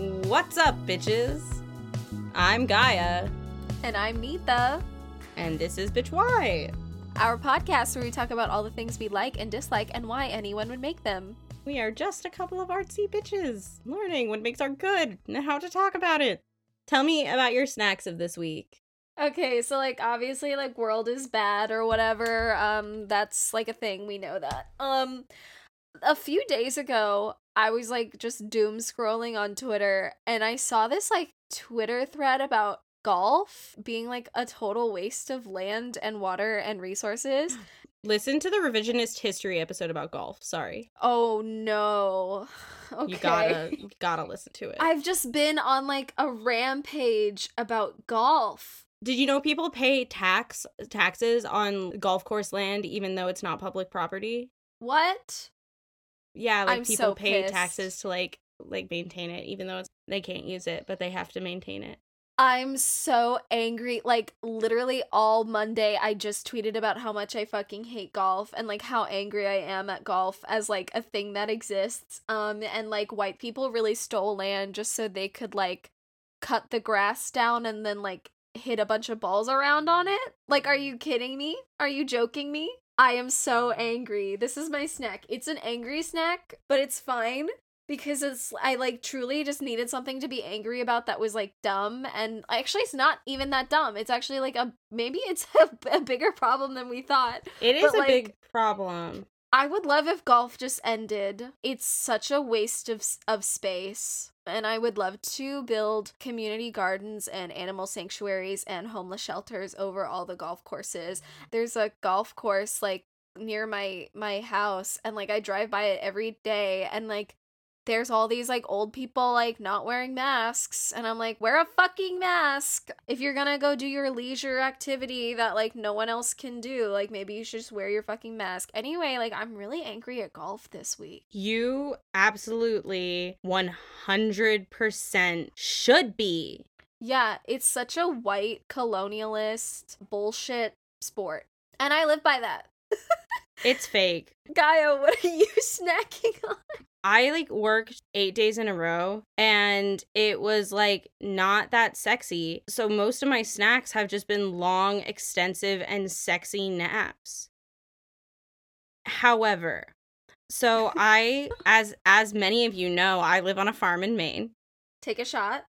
What's up, bitches? I'm Gaia, And I'm Nita, and this is Bitch Why. our podcast where we talk about all the things we like and dislike and why anyone would make them. We are just a couple of artsy bitches learning what makes art good and how to talk about it. Tell me about your snacks of this week. Okay, so like obviously like world is bad or whatever. Um that's like a thing, we know that. Um a few days ago, I was like just doom scrolling on Twitter and I saw this like Twitter thread about golf being like a total waste of land and water and resources. Listen to the revisionist history episode about golf. Sorry. Oh no. Okay. You gotta you gotta listen to it. I've just been on like a rampage about golf. Did you know people pay tax taxes on golf course land even though it's not public property? What? Yeah, like I'm people so pay pissed. taxes to like like maintain it even though it's, they can't use it, but they have to maintain it. I'm so angry. Like literally all Monday I just tweeted about how much I fucking hate golf and like how angry I am at golf as like a thing that exists. Um and like white people really stole land just so they could like cut the grass down and then like hit a bunch of balls around on it. Like are you kidding me? Are you joking me? I am so angry. This is my snack. It's an angry snack, but it's fine because it's I like truly just needed something to be angry about that was like dumb and actually it's not even that dumb. It's actually like a maybe it's a, a bigger problem than we thought. It is But, a like, big problem. I would love if golf just ended. It's such a waste of of space. And I would love to build community gardens and animal sanctuaries and homeless shelters over all the golf courses. There's a golf course like near my my house and like I drive by it every day and like there's all these like old people like not wearing masks and I'm like wear a fucking mask. If you're gonna go do your leisure activity that like no one else can do like maybe you should just wear your fucking mask. Anyway like I'm really angry at golf this week. You absolutely 100% should be. yeah it's such a white colonialist bullshit sport and I live by that. It's fake. Gaia what are you snacking on I like worked eight days in a row and it was like not that sexy. So most of my snacks have just been long, extensive, and sexy naps. However, so I, as as many of you know, I live on a farm in Maine. take a shot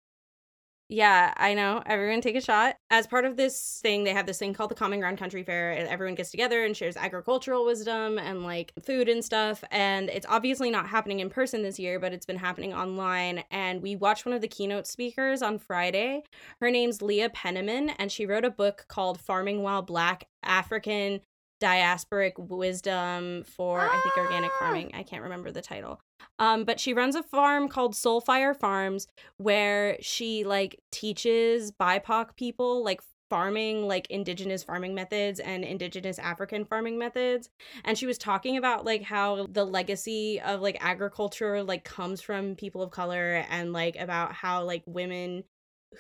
Yeah, I know. Everyone take a shot. As part of this thing, they have this thing called the Common Ground Country Fair. and Everyone gets together and shares agricultural wisdom and like food and stuff. And it's obviously not happening in person this year, but it's been happening online. And we watched one of the keynote speakers on Friday. Her name's Leah Penniman, and she wrote a book called Farming While Black African Diasporic Wisdom for, I think, organic Ah. farming. I can't remember the title. Um, but she runs a farm called Soulfire Farms where she like teaches BIPOC people like farming like indigenous farming methods and indigenous african farming methods. And she was talking about like how the legacy of like agriculture like comes from people of color and like about how like women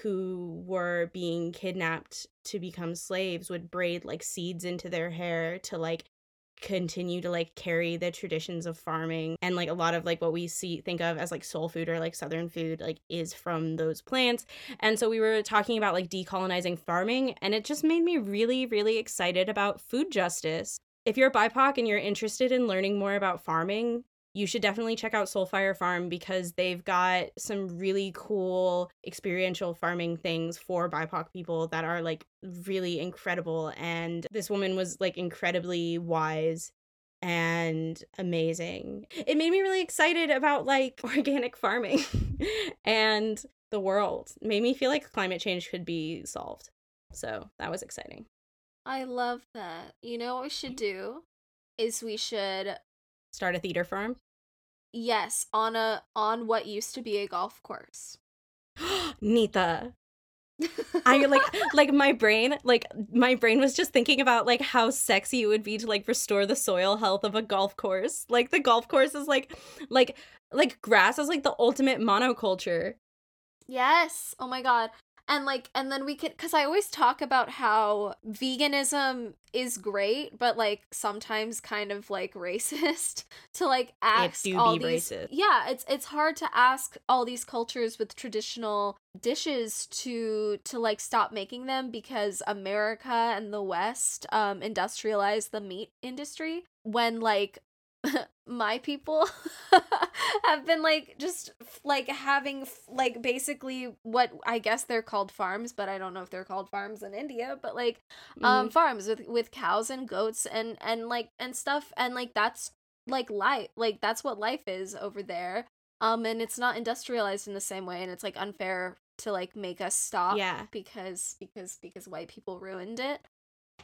who were being kidnapped to become slaves would braid like seeds into their hair to like continue to like carry the traditions of farming and like a lot of like what we see think of as like soul food or like southern food like is from those plants. And so we were talking about like decolonizing farming and it just made me really really excited about food justice. If you're bipoc and you're interested in learning more about farming you should definitely check out Soulfire Farm because they've got some really cool experiential farming things for BIPOC people that are like really incredible. And this woman was like incredibly wise and amazing. It made me really excited about like organic farming and the world. It made me feel like climate change could be solved. So that was exciting. I love that. You know what we should do? Is we should Start a theater farm. yes, on a on what used to be a golf course. Nita, I like like my brain like my brain was just thinking about like how sexy it would be to like restore the soil health of a golf course. Like the golf course is like like like grass is like the ultimate monoculture. Yes. Oh my god. And like and then we could because i always talk about how veganism is great but like sometimes kind of like racist to like ask do all be these racist. yeah it's it's hard to ask all these cultures with traditional dishes to to like stop making them because america and the west um industrialized the meat industry when like my people have been like just like having like basically what I guess they're called farms, but I don't know if they're called farms in India, but like um farms with with cows and goats and and like and stuff and like that's like life like that's what life is over there. Um and it's not industrialized in the same way and it's like unfair to like make us stop Yeah. because because because white people ruined it.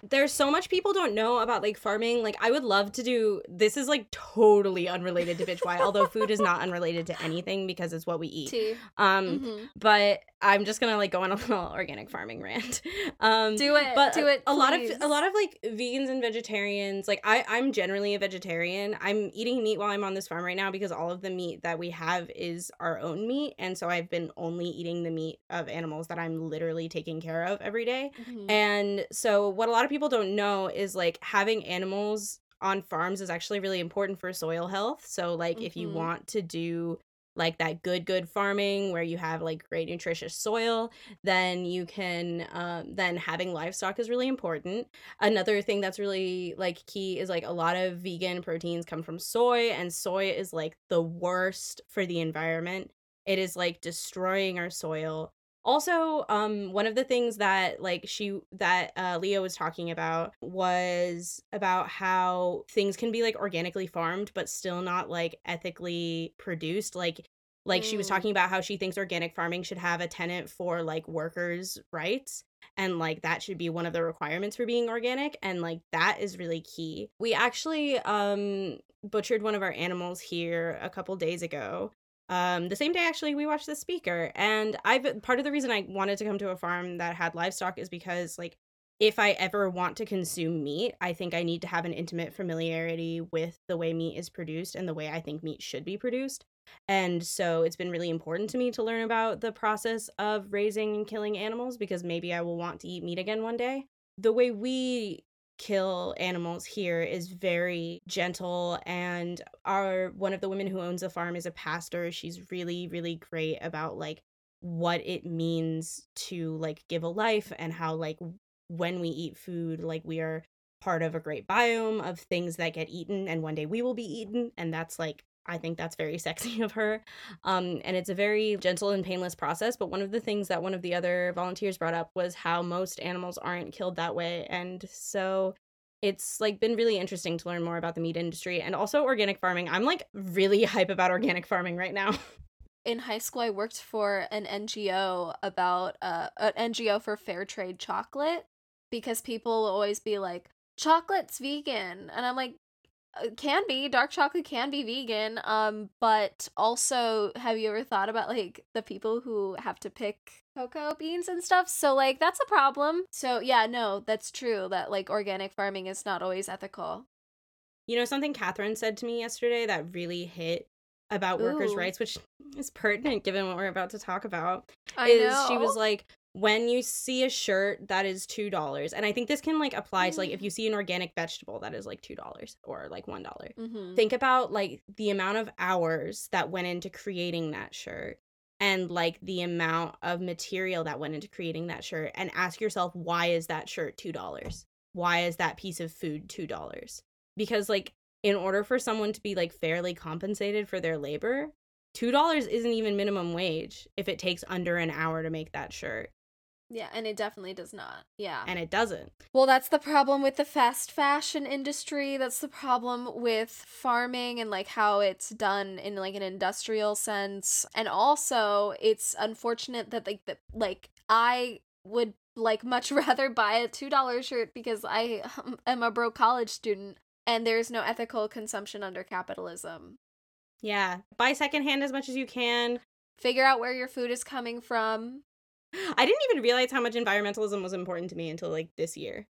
There's so much people don't know about like farming. Like I would love to do this is like totally unrelated to bitch why, although food is not unrelated to anything because it's what we eat. Tea. Um Mhm. but I'm just gonna like go on a little organic farming rant. Um Do it. but do a- it. a lot of a lot of like vegans and vegetarians like i i'm generally a vegetarian i'm eating meat while i'm on this farm right now because all of the meat that we have is our own meat and so i've been only eating the meat of animals that i'm literally taking care of every day Mhm. and so what a lot of people don't know is like having animals on farms is actually really important for soil health. So like if you Mhm. want to do like that good good farming where you have like great nutritious soil then you can um, then having livestock is really important. Another thing that's really like key is like a lot of vegan proteins come from soy and soy is like the worst for the environment. It is like destroying our soil also um one of the things that like she that uh Leah was talking about was about how things can be like organically farmed but still not like ethically produced like like she was Mm. talking about how she thinks organic farming should have a tenant for like workers rights and like that should be one of the requirements for being organic and like that is really key we actually um butchered one of our animals here a couple days ago um the same day actually we watched the speaker and i've part of the reason i wanted to come to a farm that had livestock is because like if i ever want to consume meat i think i need to have an intimate familiarity with the way meat is produced and the way i think meat should be produced. And so it's been really important to me to learn about the process of raising and killing animals because maybe i will want to eat meat again one day. The way we kill animals here is very gentle and our one of the women who owns the farm is a pastor. She's really really great about like what it means to like give a life and how like when we eat food like we are part of a great biome of things that get eaten and one day we will be eaten and that's like I think that's very sexy of her. Um, and it's a very gentle and painless process. But one of the things that one of the other volunteers brought up was how most animals aren't killed that way. And so it's like been really interesting to learn more about the meat industry and also organic farming. I'm like really hype about organic farming right now. in high school I worked for an NGO about uh an NGO for fair trade chocolate because people will always be like chocolate's vegan and I'm like "Uh, can be dark chocolate can be vegan um but also have you ever thought about like the people who have to pick cocoa beans and stuff? So like that's a problem. So yeah no that's true that like organic farming is not always ethical. You know, something Catherine said to me yesterday that really hit about workers' rights, which is pertinent given what we're about to talk about. I is know. she was like when you see a shirt that is two dollars and i think this can like apply to like if you see an organic vegetable that is like two dollars or like one dollar. Mhm. think about like the amount of hours that went into creating that shirt and like the amount of material that went into creating that shirt and ask yourself why is that shirt two dollars? Why is that piece of food two dollars? Because like in order for someone to be like fairly compensated for their labor two dollars isn't even minimum wage if it takes under an hour to make that shirt yeah and it definitely does not yeah and it doesn't Well, that's the problem with the fast fashion industry. That's the problem with farming and like how it's done in like an industrial sense. And also, it's unfortunate that like the like I would like much rather buy a $2 shirt because I am a broke college student and there's no ethical consumption under capitalism. yeah buy secondhand as much as you can Figure out where your food is coming from. i didn't even realize how much environmentalism was important to me until like this year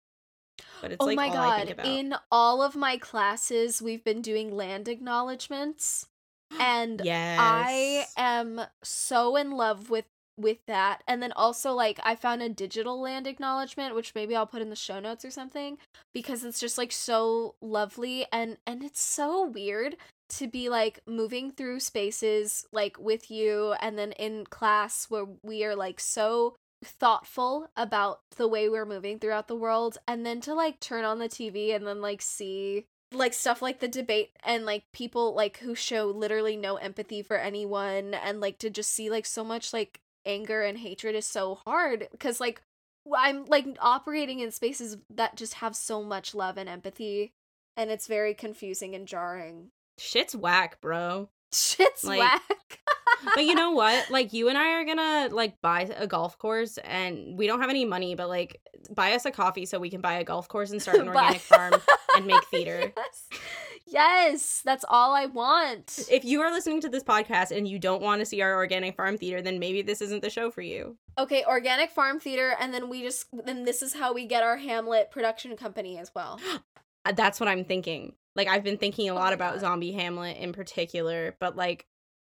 but it's oh like my all I think god. about. In all of my classes, we've been doing land acknowledgements. And yes I am so in love with with that. And then also like I found a digital land acknowledgement which maybe I'll put in the show notes or something because it's just like so lovely and and it's so weird to be like moving through spaces like with you and then in class where we are like so thoughtful about the way we're moving throughout the world and then to like turn on the TV and then like see like stuff like the debate and like people like who show literally no empathy for anyone and like to just see like so much like anger and hatred is so hard because like I'm like operating in spaces that just have so much love and empathy and it's very confusing and jarring. Shit's whack, bro. Shit's Like, whack. but you know what? Like you and I are gonna like buy a golf course, and we don't have any money, but like buy us a coffee so we can buy a golf course and start an organic farm and make theater. yes. yes, that's all I want. If you are listening to this podcast and you don't want to see our organic farm theater, then maybe this isn't the show for you. Okay, organic farm theater, and then we just then this is how we get our Hamlet production company as well. That's what I'm thinking. Like I've been thinking a Oh lot my about God. Zombie Hamlet in particular, but like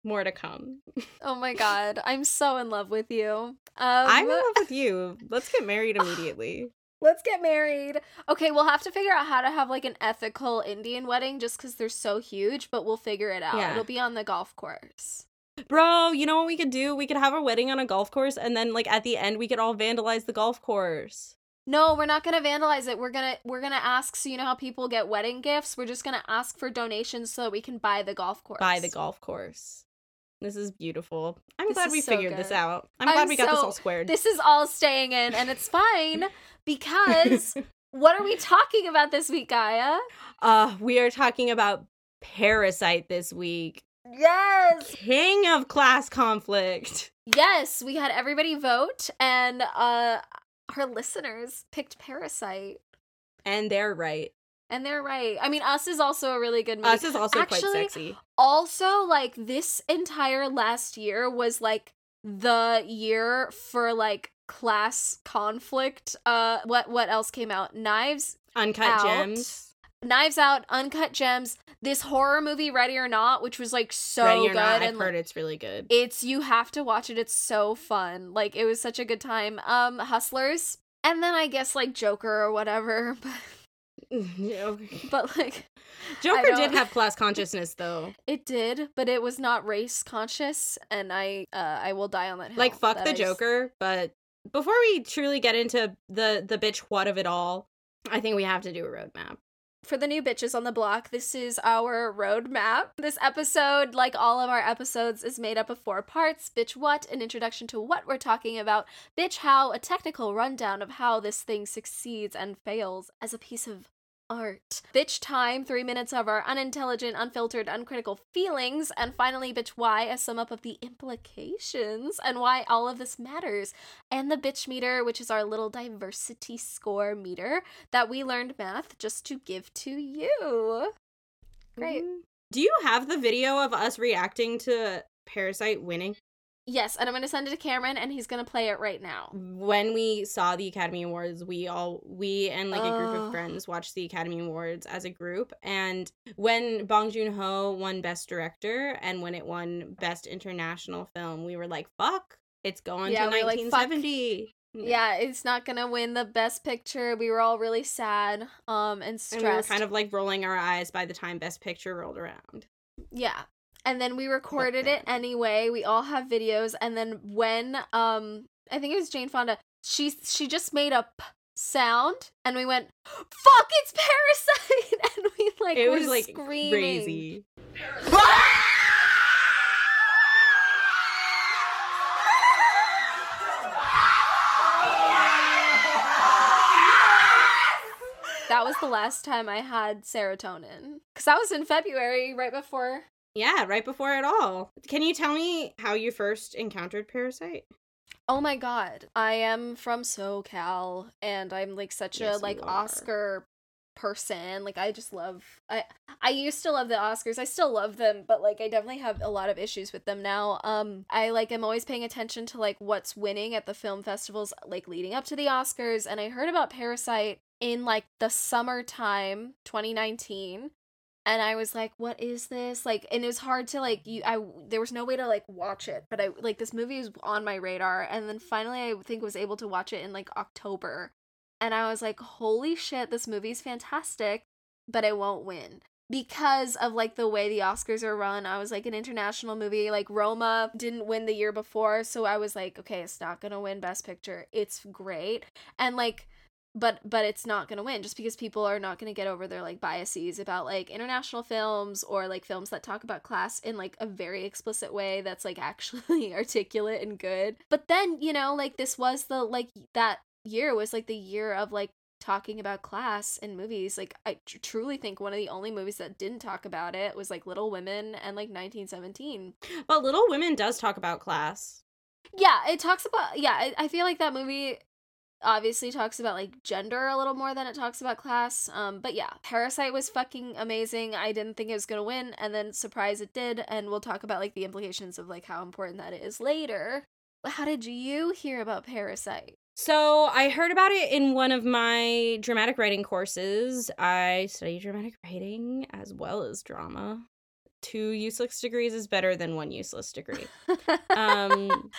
more to come. Oh my god, I'm so in love with you. Um, I'm in love with you. Let's get married immediately. Let's get married. Okay, we'll have to figure out how to have like an ethical Indian wedding just because they're so huge, but we'll figure it out. Yeah. It'll be on the golf course. Bro, you know what we could do? We could have a wedding on a golf course and then like at the end we could all vandalize the golf course. No, we're not gonna vandalize it. We're gonna we're gonna ask. So you know how people get wedding gifts. We're just gonna ask for donations so that we can buy the golf course. Buy the golf course. This is beautiful. I'm This glad we so figured this out. I'm, I'm glad we got this all squared. This is all staying in, and it's fine because what are we talking about this week, Gaia? uh we are talking about Parasite this week. Yes, King of class conflict. yes. We had everybody vote, and uh, our listeners picked Parasite. And they're right. And they're right. I mean, Us is also a really good movie. Us is also quite sexy. also like this entire last year was like the year for like class conflict uh what what else came out knives Uncut out. gems. Knives out uncut gems this horror movie ready or not which was like so Ready or good not, I've heard it's really good. it's you have to watch it it's so fun like it was such a good time um hustlers and then i guess like joker or whatever but, but like Joker did have class consciousness though. It did, but it was not race conscious, and I uh I will die on that hill. like fuck that the I Joker, but before we truly get into the the bitch what of it all, I think we have to do a roadmap. For the new bitches on the block, this is our roadmap. This episode, like all of our episodes, is made up of four parts. Bitch What, an introduction to what we're talking about, Bitch How, a technical rundown of how this thing succeeds and fails as a piece of art. Bitch Time, three minutes of our unintelligent, unfiltered, uncritical feelings, and finally Bitch Why, a sum up of the implications and why all of this matters. And the Bitch Meter, which is our little diversity score meter that we learned math just to give to you. Great. Mhm. Do you have the video of us reacting to Parasite winning? Yes, and I'm going to send it to Cameron and he's going to play it right now. When we saw the Academy Awards, we all we and like a group Oh. of friends watched the Academy Awards as a group. And when Bong Joon Ho won Best Director and when it won Best International Film, we were like, "Fuck, it's going Yeah, to we were like, fuck. 1970." Yeah, it's not going to win the best picture. We were all really sad um and And stressed. we were kind of like rolling our eyes by the time Best Picture rolled around. Yeah. And then we recorded it anyway. We all have videos and then when um I think it was Jane Fonda, she she just made a p sound and we went, "Fuck, it's Parasite." and we like it was like screaming. crazy. That was the last time I had serotonin cuz that was in February right before Yeah, right before it all. Can you tell me how you first encountered Parasite? Oh my god. I am from SoCal and I'm like such Yes, a like. Oscar person. Like I just love I I used to love the Oscars. I still love them, but like I definitely have a lot of issues with them now. Um I like am always paying attention to like what's winning at the film festivals like leading up to the Oscars and I heard about Parasite in like the summertime 2019 and I was like, "What is this?" Like, and it was hard to like you. I there was no way to like watch it, but I like this movie was on my radar, and then finally I think was able to watch it in like October, and I was like, "Holy shit, this movie's fantastic!" But it won't win because of like the way the Oscars are run. I was like an international movie. Like Roma didn't win the year before, so I was like, okay, it's not gonna win Best Picture. It's great, and like but but it's not going to win just because people are not going to get over their like biases about like international films or like films that talk about class in like a very explicit way that's like actually articulate and good. But then you know like this was the like that year was like the year of like talking about class in movies. Like i tr- truly think one of the only movies that didn't talk about it was like little women and like 1917 but little women does talk about class. Yeah it talks about yeah I, I feel like that movie obviously talks about like gender a little more than it talks about class. Um, but yeah, Parasite was fucking amazing. I didn't think it was gonna win, and then surprise it did. And we'll talk about like the implications of like how important that is later. How did you hear about Parasite? So I heard about it in one of my dramatic writing courses. I study dramatic writing as well as drama. Two useless degrees is better than one useless degree. um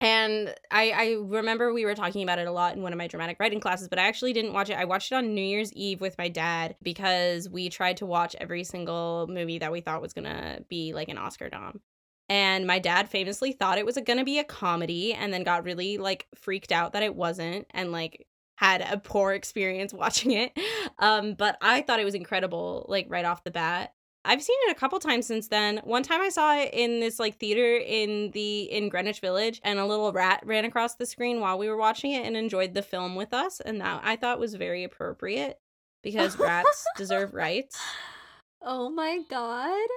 and I, I remember we were talking about it a lot in one of my dramatic writing classes, but I actually didn't watch it. I watched it on New Year's Eve with my dad because we tried to watch every single movie that we thought was gonna be like an Oscar nom. And my dad famously thought it was gonna be a comedy and then got really like freaked out that it wasn't and like had a poor experience watching it. Um, but I thought it was incredible, like right off the bat. I've seen it a couple times since then. One time I saw it in this like theater in the in Greenwich Village and a little rat ran across the screen while we were watching it and enjoyed the film with us and that I thought was very appropriate because rats deserve rights. Oh my god.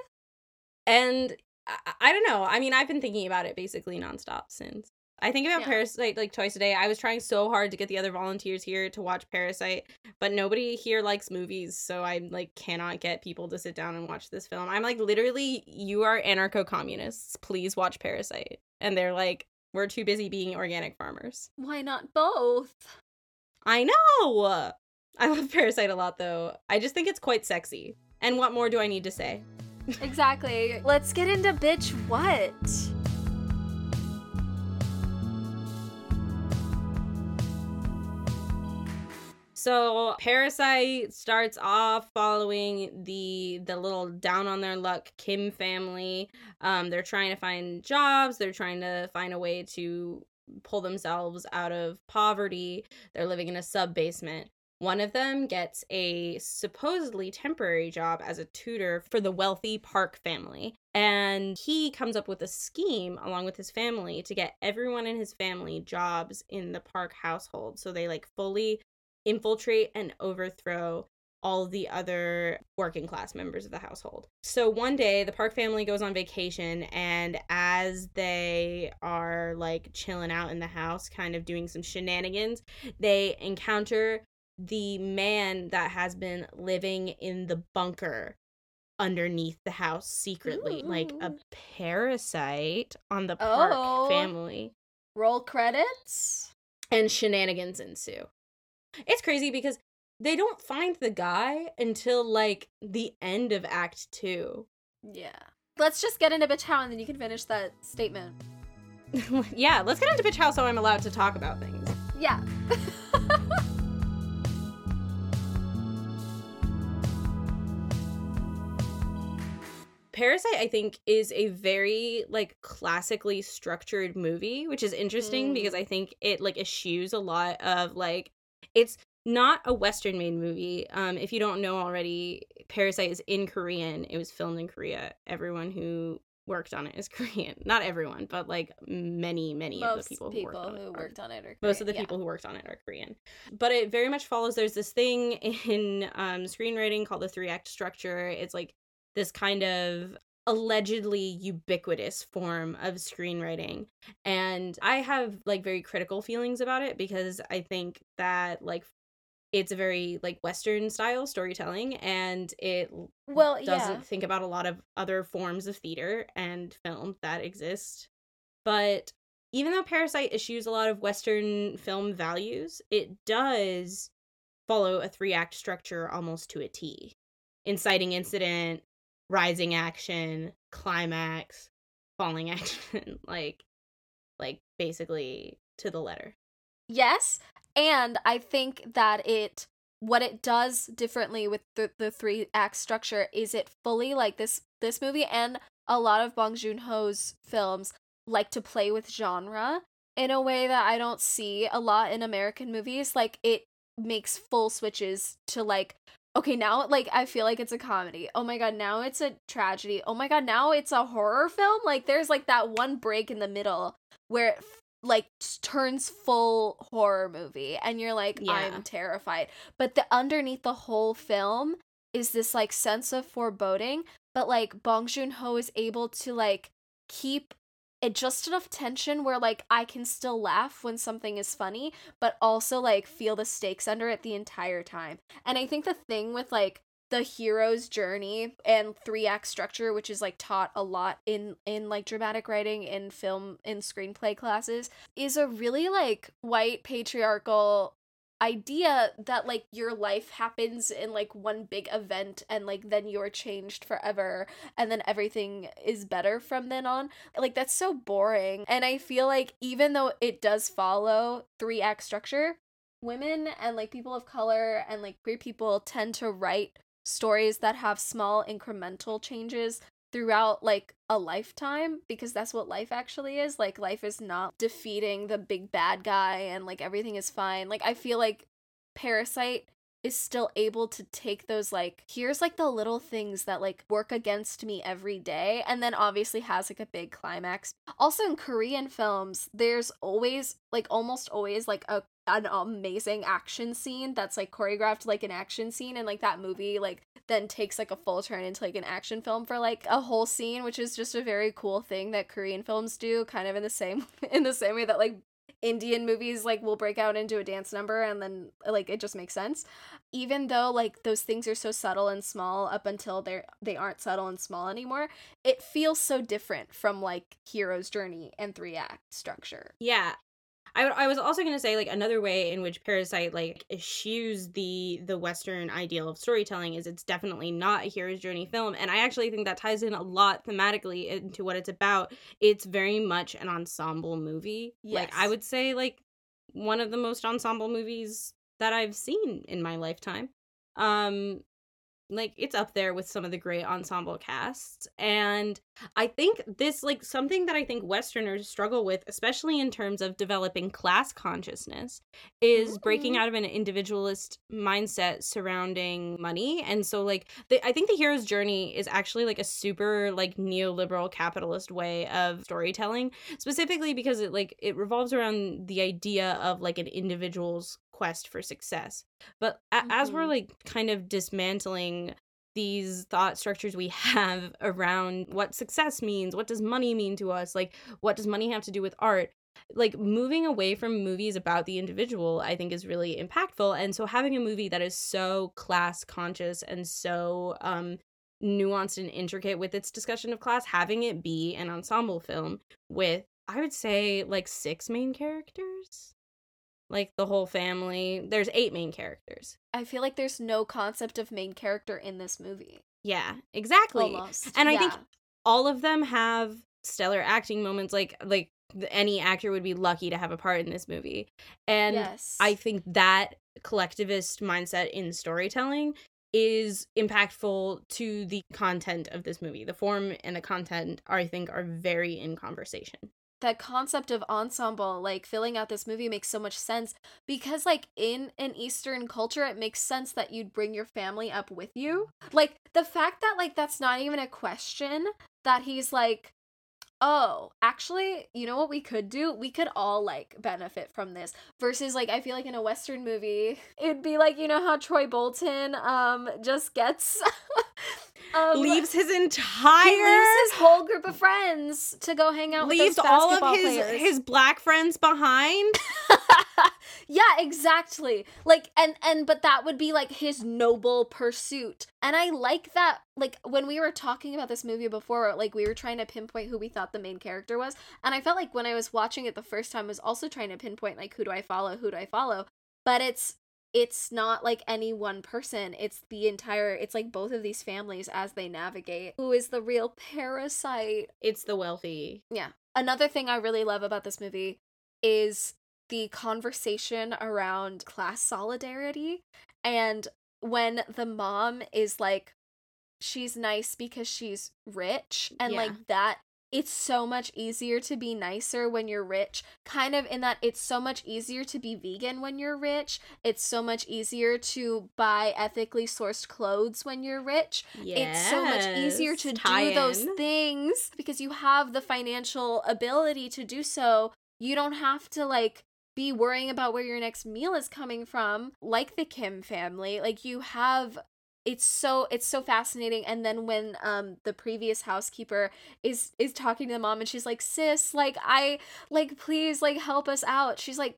And I, I, don't know. I mean, I've been thinking about it basically nonstop since. I think about yeah. Parasite like twice a day. I was trying so hard to get the other volunteers here to watch Parasite, but nobody here likes movies, so I like cannot get people to sit down and watch this film. I'm like literally you are anarcho communists. Please watch Parasite. And they're like we're too busy being organic farmers. Why not both? I know. I love Parasite a lot though. I just think it's quite sexy. And what more do I need to say? exactly. Let's get into bitch what? So Parasite starts off following the the little down on their luck Kim family. Um, they're trying to find jobs. They're trying to find a way to pull themselves out of poverty. They're living in a sub basement. One of them gets a supposedly temporary job as a tutor for the wealthy Park family. And he comes up with a scheme along with his family to get everyone in his family jobs in the Park household. So they like fully infiltrate and overthrow all the other working class members of the household. So one day the Park family goes on vacation and as they are like chilling out in the house kind of doing some shenanigans, they encounter the man that has been living in the bunker underneath the house secretly, Ooh. like a parasite on the Park oh. family. Roll credits and shenanigans ensue. It's crazy because they don't find the guy until like the end of Act Two. Yeah. Let's just get into Bitch How and then you can finish that statement. yeah, let's get into Bitch How so I'm allowed to talk about things. Yeah. Parasite, I think, is a very like classically structured movie, which is interesting mm. because I think it like eschews a lot of like it's not a Western made movie. Um, if you don't know already, Parasite is in Korean. It was filmed in Korea. Everyone who worked on it is Korean. Not everyone, but like many, many most of the people, people who, worked on, who it worked on it. Are most of the yeah. people who worked on it are Korean. But it very much follows. There's this thing in um, screenwriting called the three act structure. It's like this kind of allegedly ubiquitous form of screenwriting and i have like very critical feelings about it because i think that like it's a very like western style storytelling and it well doesn't yeah. think about a lot of other forms of theater and film that exist but even though parasite eschews a lot of western film values it does follow a three act structure almost to a t inciting incident, rising action, climax, falling action, like like basically to the letter. Yes, and I think that it what it does differently with the the three act structure is it fully like this this movie and a lot of Bong Joon-ho's films like to play with genre in a way that I don't see a lot in American movies. Like it makes full switches to like okay, now like I feel like it's a comedy. Oh my god, now it's a tragedy. Oh my god, now it's a horror film. Like there's like that one break in the middle where it like turns full horror movie and you're like yeah. I'm terrified. But the underneath the whole film is this like sense of foreboding, but like Bong Joon-ho is able to like keep it just enough tension where like I can still laugh when something is funny, but also like feel the stakes under it the entire time. And I think the thing with like the hero's journey and three act structure which is like taught a lot in in like dramatic writing in film in screenplay classes is a really like white patriarchal idea that like your life happens in like one big event and like then you're changed forever and then everything is better from then on? Like that's so boring. And i feel like even though it does follow three act structure women and like people of color and like queer people tend to write stories that have small incremental changes throughout like a lifetime because that's what life actually is. Like life is not defeating the big bad guy and like everything is fine. Like I feel like Parasite is still able to take those like here's like the little things that like work against me every day and then obviously has like a big climax. Also in Korean films, there's always like almost always like a an amazing action scene that's like choreographed like an action scene and like that movie like then takes like a full turn into like an action film for like a whole scene which is just a very cool thing that Korean films do kind of in the same in the same way that like Indian movies like will break out into a dance number and then like it just makes sense. Even though like those things are so subtle and small up until they're they aren't subtle and small anymore, it feels so different from like Hero's Journey and three act structure. Yeah. I, I was also going to say like another way in which Parasite like eschews the the Western ideal of storytelling is it's definitely not a hero's journey film, and I actually think that ties in a lot thematically into what it's about. It's very much an ensemble movie. Yes. Like I would say like one of the most ensemble movies that I've seen in my lifetime. Um like it's up there with some of the great ensemble casts and i think this like something that i think westerners struggle with especially in terms of developing class consciousness is breaking mm. out of an individualist mindset surrounding money and so like the, i think the hero's journey is actually like a super like neoliberal capitalist way of storytelling specifically because it like it revolves around the idea of like an individual's quest for success. But a- mm-hmm. as we're mm-hmm. like kind of dismantling these thought structures we have around what success means, what does money mean to us, like what does money have to do with art? Like moving away from movies about the individual, I think is really impactful. And so having a movie that is so class conscious and so um nuanced and intricate with its discussion of class, having it be an ensemble film with I would say like six main characters like the whole family. There's eight main characters. I feel like there's no concept of main character in this movie. Yeah, exactly. Almost. And I think all of them have stellar acting moments like like any actor would be lucky to have a part in this movie. And yes. I think that collectivist mindset in storytelling is impactful to the content of this movie. The form and the content are, I think are very in conversation that concept of ensemble like filling out this movie makes so much sense because like in an eastern culture it makes sense that you'd bring your family up with you like the fact that like that's not even a question that he's like oh, actually, you know what we could do? We could all like benefit from this. Versus like I feel like in a western movie, it'd be like, you know how Troy Bolton um just gets um, leaves his entire he leaves his whole group of friends to go hang out leaves with all of his players. his black friends behind. yeah, exactly. Like and and but that would be like his noble pursuit. And I like that like when we were talking about this movie before, like we were trying to pinpoint who we thought the main character was. And I felt like when I was watching it the first time I was also trying to pinpoint like who do I follow, who do I follow. But it's it's not like any one person it's the entire it's like both of these families as they navigate who is the real parasite It's the wealthy. yeah another thing i really love about this movie is the conversation around class solidarity and when the mom is like she's nice because she's rich and Yeah. like that it's so much easier to be nicer when you're rich kind of in that it's so much easier to be vegan when you're rich it's so much easier to buy ethically sourced clothes when you're rich it's so much easier to do those things because you have the financial ability to do so. You don't have to like be worrying about where your next meal is coming from like the Kim family. Like you have it's so it's so fascinating and then when um the previous housekeeper is is talking to the mom and she's like sis like i like please like help us out she's like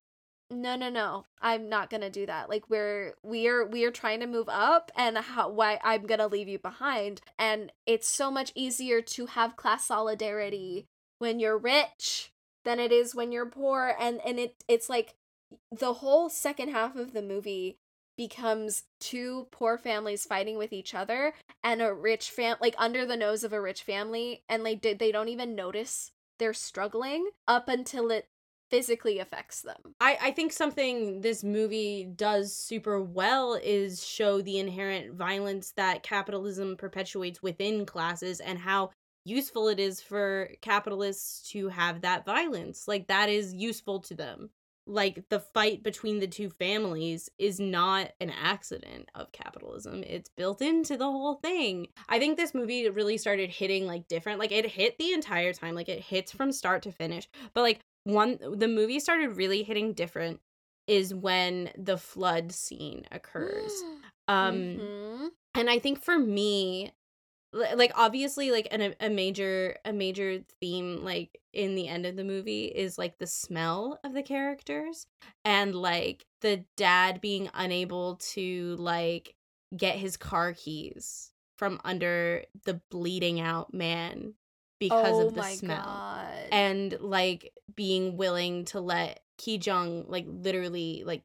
no no no i'm not gonna do that like we're we are we are trying to move up and how why i'm gonna leave you behind and it's so much easier to have class solidarity when you're rich than it is when you're poor and and it it's like the whole second half of the movie becomes two poor families fighting with each other and a rich fam like under the nose of a rich family and they did they don't even notice they're struggling up until it physically affects them. I, I think something this movie does super well is show the inherent violence that capitalism perpetuates within classes and how useful it is for capitalists to have that violence. Like, that is useful to them. Like, the fight between the two families is not an accident of capitalism, it's built into the whole thing. I think this movie really started hitting like different, like, it hit the entire time, like, it hits from start to finish. But, like, one the movie started really hitting different is when the flood scene occurs um Mhm. and i think for me like obviously like an, a major a major theme like in the end of the movie is like the smell of the characters and like the dad being unable to like get his car keys from under the bleeding out man because oh of the smell God. and like being willing to let Ki Jung like literally like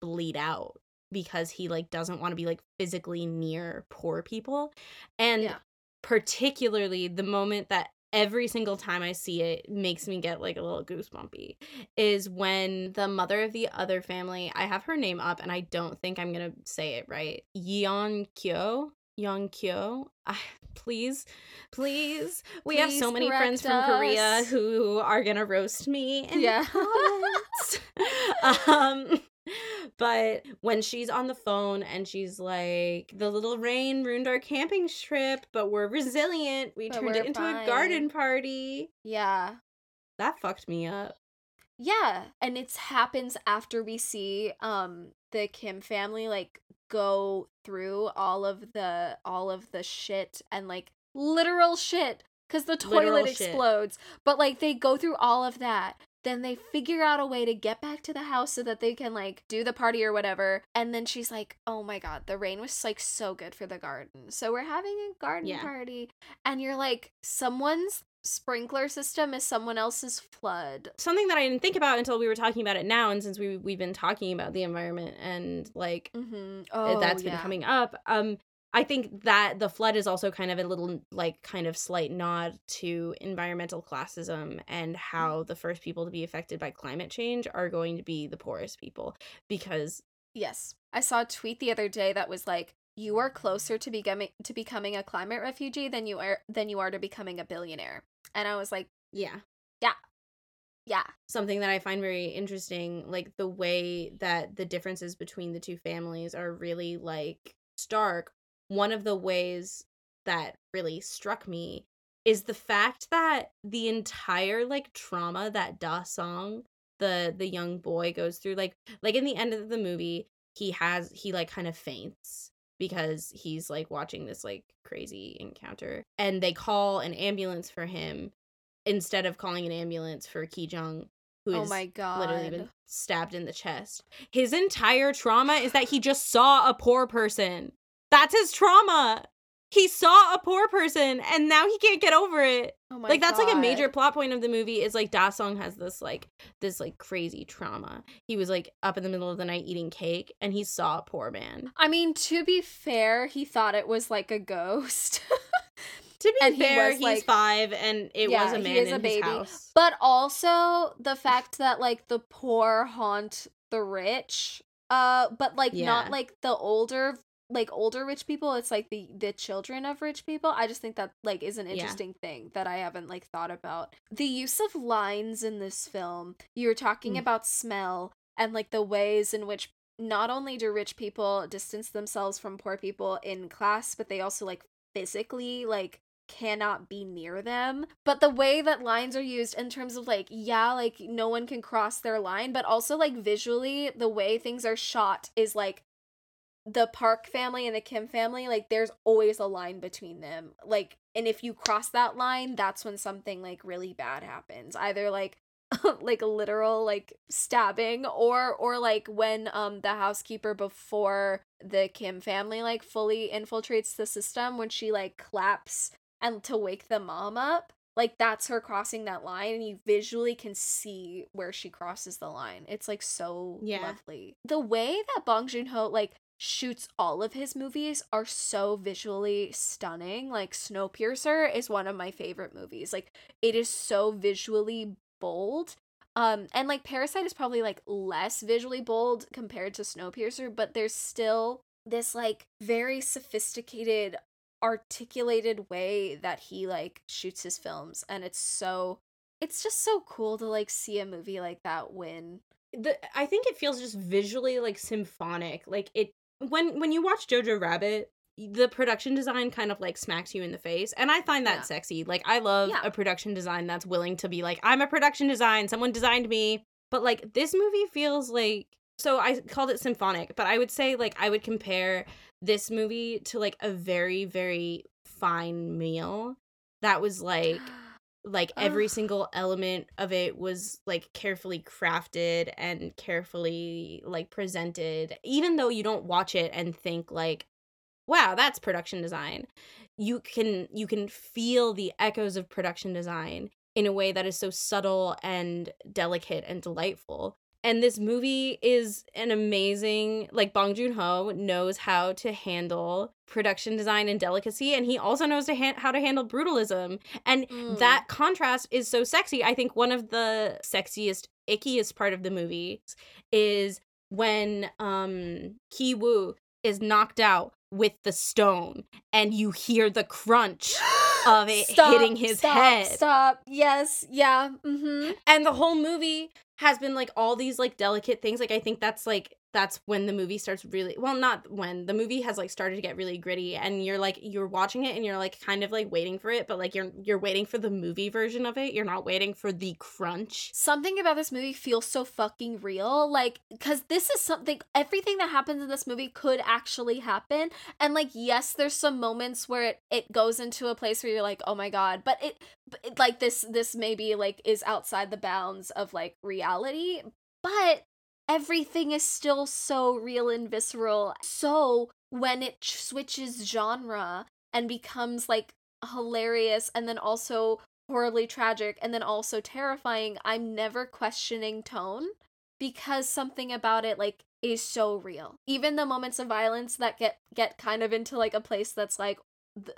bleed out because he like doesn't want to be like physically near poor people and Yeah. particularly the moment that every single time I see it makes me get like a little goosebumpy is when the mother of the other family I have her name up and I don't think I'm gonna say it right Yeon Kyo Yeon Kyo I, please please we have so many friends correct from Korea who are gonna roast me in Yeah. um but when she's on the phone and she's like the little rain ruined our camping trip but we're resilient we But turned it into fine." a garden party yeah. that fucked me up Yeah, and it happens after we see um the Kim family like go through all of the all of the shit and like literal shit cuz the Literal toilet shit. explodes. But like they go through all of that. Then they figure out a way to get back to the house so that they can like do the party or whatever. And then she's like, "Oh my god, the rain was like so good for the garden. So we're having a garden Yeah. party." And you're like, "Someone's sprinkler system is someone else's flood." something that i didn't think about until we were talking about it now and since we, we've been talking about the environment and like Mm-hmm. uh, Oh, that's been coming up. Um, I think that the flood is also kind of a little like kind of slight nod to environmental classism and how mm. the first people to be affected by climate change are going to be the poorest people because Yes. I saw a tweet the other day that was like, you are closer to becoming to becoming a climate refugee than you are than you are to becoming a billionaire. And I was like, yeah, yeah. Yeah. Something that I find very interesting, like the way that the differences between the two families are really like stark. One of the ways that really struck me is the fact that the entire like trauma that Da Song, the the young boy goes through, like like in the end of the movie, he has he like kind of faints because he's like watching this like crazy encounter and they call an ambulance for him instead of calling an ambulance for Ki Jung, who oh my god. literally been stabbed in the chest. His entire trauma is that he just saw a poor person. That's his trauma. he saw a poor person and now he can't get over it. Oh my like that's like a major plot point of the movie is like Da Song has this like this like crazy trauma. He was like up in the middle of the night eating cake and he saw a poor man. I mean, to be fair, he thought it was like a ghost. To be And he fair, was, he's like- five and it Yeah, was a he man is in a his baby. house. but also the fact that like the poor haunt the rich. Uh but like Yeah. not like the older like older rich people, it's like the the children of rich people. I just think that like is an Yeah. interesting thing that I haven't like thought about. The use of lines in this film. You were talking Mm. about smell and like the ways in which not only do rich people distance themselves from poor people in class, but they also like physically like cannot be near them. But the way that lines are used in terms of like, yeah, like no one can cross their line, but also like visually, the way things are shot is like the Park family and the Kim family, like there's always a line between them. Like, and if you cross that line, that's when something like really bad happens. Either like like a literal like stabbing or or like when um the housekeeper before the Kim family like fully infiltrates the system when she like claps and to wake the mom up like that's her crossing that line and you visually can see where she crosses the line it's like so Yeah. lovely the way that bong joon-ho like shoots all of his movies are so visually stunning. Like snowpiercer is one of my favorite movies. Like it is so visually bold. Um and like parasite is probably like less visually bold compared to snowpiercer but there's still this like very sophisticated articulated way that he like shoots his films. And it's so it's just so cool to like see a movie like that win the I think it feels just visually like symphonic. Like it when when you watch Jojo Rabbit, the production design kind of like smacks you in the face, and I find that Yeah. sexy. Like I love Yeah. a production design that's willing to be like, I'm a production design. Someone designed me. But like this movie feels like so I called it symphonic, but I would say like I would compare this movie to like a very very fine meal that was like like every Ugh. single element of it was like carefully crafted and carefully like presented even though you don't watch it and think like wow that's production design you can you can feel the echoes of production design in a way that is so subtle and delicate and delightful and this movie is an amazing like Bong Joon-ho knows how to handle production design and delicacy and he also knows to ha- how to handle brutalism and Mm. that contrast is so sexy i think one of the sexiest ickiest part of the movie is when um ki woo is knocked out with the stone and you hear the crunch of it hitting his stop, head. Stop. Yes. Yeah. Mm-hmm. and the whole movie has been like all these like delicate things like i think that's like that's when the movie starts really well not when the movie has like started to get really gritty and you're like you're watching it and you're like kind of like waiting for it but like you're you're waiting for the movie version of it you're not waiting for the crunch Something about this movie feels so fucking real. Like, because this is something, everything that happens in this movie could actually happen. And, like, yes, there's some moments where it, it goes into a place where you're like, oh my God. But it, but it, like, this, this maybe, like, is outside the bounds of, like, reality. But everything is still so real and visceral. So, when it ch- switches genre and becomes, like, hilarious and then also horribly tragic and then also terrifying, I'm never questioning tone because something about it like is so real. Even the moments of violence that get get kind of into like a place that's like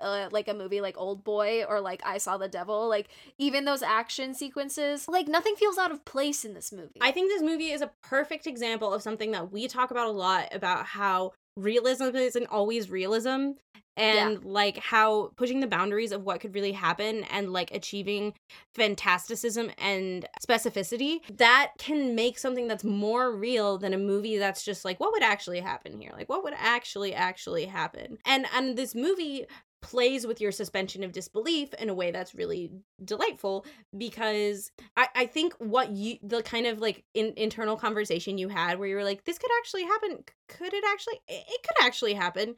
uh, like a movie like Old Boy or like I Saw the Devil, like even those action sequences, like nothing feels out of place in this movie. i think this movie is a perfect example of something that we talk about a lot about how realism isn't always realism and like how pushing the boundaries of what could really happen and like achieving fantasticism and specificity that can make something that's more real than a movie that's just like what would actually happen here? Like what would actually actually happen? And and this movie plays with your suspension of disbelief in a way that's really delightful because I, I think what you the kind of like in, internal conversation you had where you were like this could actually happen could it actually it could actually happen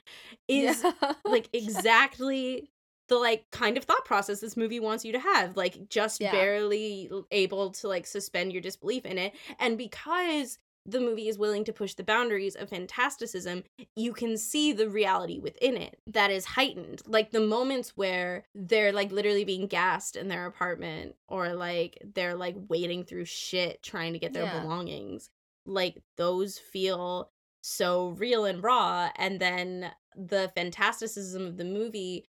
is Yeah. like exactly the like kind of thought process this movie wants you to have like just Yeah. barely able to like suspend your disbelief in it and because the movie is willing to push the boundaries of fantasticism, you can see the reality within it that is heightened. Like the moments where they're like literally being gassed in their apartment or like they're like wading through shit trying to get their Yeah. belongings. Like those feel so real and raw. And then the fantasticism of the movie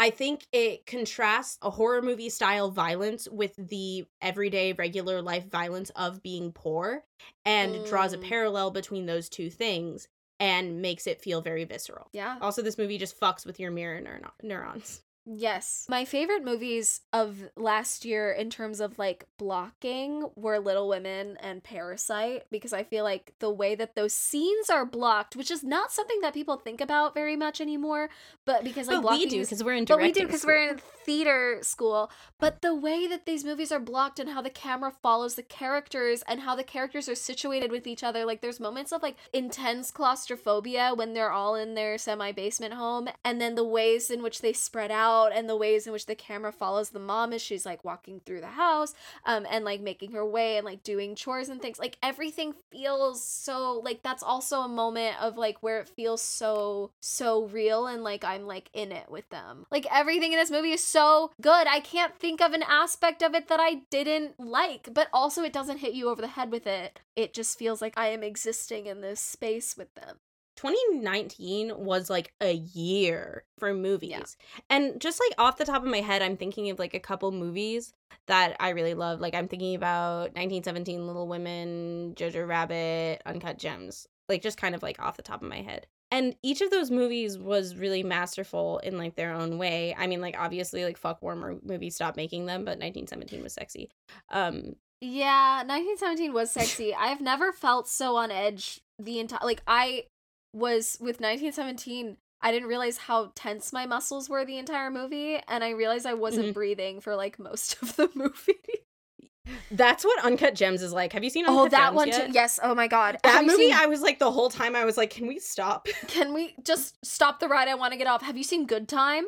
I think it contrasts a horror movie style violence with the everyday regular life violence of being poor and draws a Mm. parallel between those two things and makes it feel very visceral. Yeah. Also, this movie just fucks with your mirror neuron- neurons. Yes. My favorite movies of last year in terms of like blocking were Little Women and Parasite because I feel like the way that those scenes are blocked, which is not something that people think about very much anymore, but because like but we do because we're in but we do because we're in theater school. But the way that these movies are blocked and how the camera follows the characters and how the characters are situated with each other, like there's moments of like intense claustrophobia when they're all in their semi basement home, and then the ways in which they spread out and the ways in which the camera follows the mom as she's like walking through the house, um, and like making her way and like doing chores and things. Like everything feels so like that's also a moment of like where it feels so so real and like I'm like in it with them. Like everything in this movie is so good. I can't think of an aspect of it that I didn't like, but also it doesn't hit you over the head with it. It just feels like I am existing in this space with them. 2019 was like a year for movies. And just like off the top of my head, I'm thinking of like a couple movies that I really love. Like I'm thinking about 1917 Little Women, Jojo Rabbit, Uncut Gems. Like just kind of like off the top of my head. And each of those movies was really masterful in like their own way. I mean, like obviously like fuck warmer movies stopped making them, but 1917 was sexy. Um Yeah, 1917 was sexy. I've never felt so on edge the entire like I was with 1917 I didn't realize how tense my muscles were the entire movie and I realized I wasn't Mhm. breathing for like most of the movie. that's what Uncut Gems is like. Have you seen Uncut oh, that Gems one yet? too. Yes. Oh my god. That Have movie, seen- I was like the whole time I was like, can we stop? Can we just stop the ride? I want to get off. Have you seen Good Time?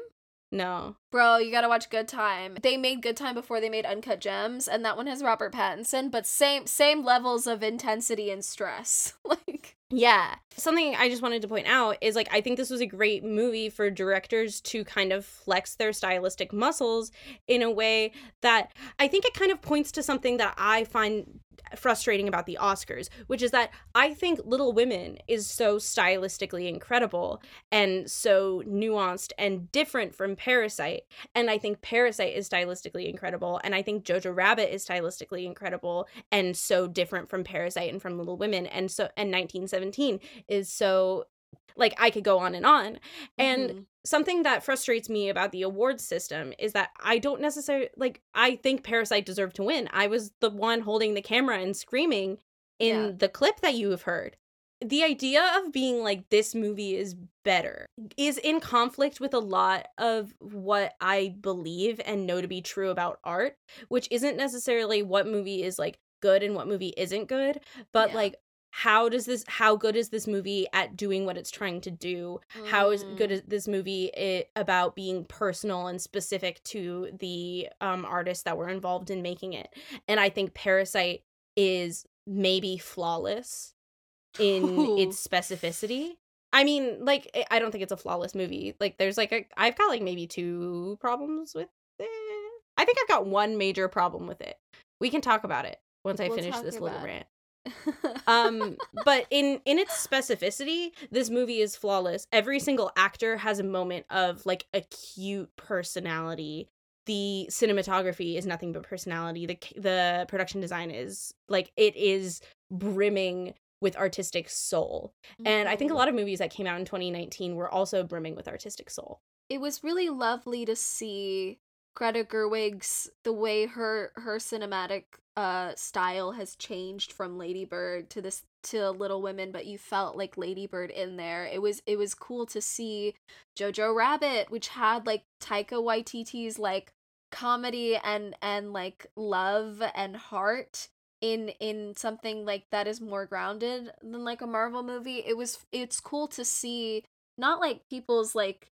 No. Bro, you gotta watch Good Time. They made Good Time before they made Uncut Gems, and that one has Robert Pattinson, but same same levels of intensity and stress. like Yeah. Something I just wanted to point out is like I think this was a great movie for directors to kind of flex their stylistic muscles in a way that I think it kind of points to something that I find frustrating about the Oscars, which is that I think Little Women is so stylistically incredible and so nuanced and different from Parasite. And I think Parasite is stylistically incredible. And I think Jojo Rabbit is stylistically incredible and so different from Parasite and from Little Women. And so and 1917 is so like I could go on and on. And mhm. something that frustrates me about the awards system is that I don't necessarily like I think Parasite deserved to win. I was the one holding the camera and screaming in Yeah. the clip that you have heard. The idea of being like this movie is better is in conflict with a lot of what I believe and know to be true about art, which isn't necessarily what movie is like good and what movie isn't good, but Yeah. like how does this how good is this movie at doing what it's trying to do? How is good Mm. is this movie i about being personal and specific to the um artists that were involved in making it? And i think parasite is maybe flawless in Ooh. its specificity. I mean like I- i don't think it's a flawless movie. Like there's like a i've got like maybe two problems with it. I think i've got one major problem with it. We can talk about it once i We'll finish this little rant um but in in its specificity this movie is flawless. Every single actor has a moment of like acute personality. The cinematography is nothing but personality. The the production design is like it is brimming with artistic soul. And i think a Mhm. lot of movies that came out in 2019 were also brimming with artistic soul. It was really lovely to see Greta Gerwig's the way her her cinematic uh style has changed from Lady Bird to this to Little Women, but you felt like Lady Bird in there. It was it was cool to see Jojo Rabbit, which had like Taika Waititi's like comedy and and like love and heart in in something like that is more grounded than like a Marvel movie. It was it's cool to see not like people's like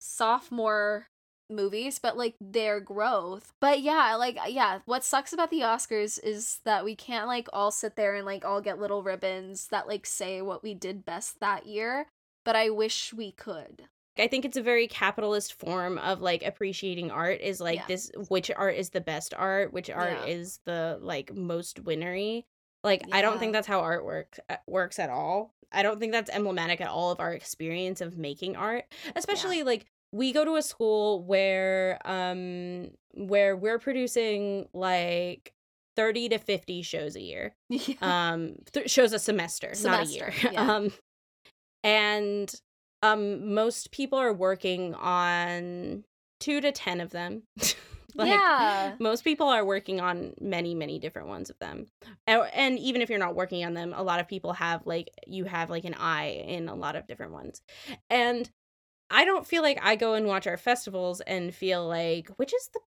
sophomore movies, but like their growth. But yeah, like uh, yeah, what sucks about the Oscars is that we can't like all sit there and like all get little ribbons that like say what we did best that year, but I wish we could. I think it's a very capitalist form of like appreciating art is like Yeah. this which art is the best art, which art Yeah. is the like most winnery. Like I don't think that's how art works uh, works at all. I don't think that's emblematic at all of our experience of making art, especially like we go to a school where um where we're producing like 30 to 50 shows a year Yeah. um th- shows a semester, not a year yeah. um and um most people are working on 2 to 10 of them like yeah. most people are working on many many different ones of them and, and even if you're not working on them a lot of people have like you have like an eye in a lot of different ones and i don't feel like i go and watch our festivals and feel like which is the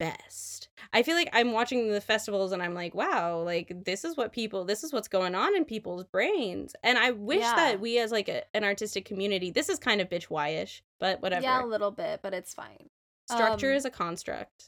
best? I feel like i'm watching the festivals and i'm like wow like this is what people this is what's going on in people's brains. And i wish Yeah. that we as like a, an artistic community this is kind of bitch why-ish but whatever. Yeah, a little bit, but it's fine. structure Um, is a construct.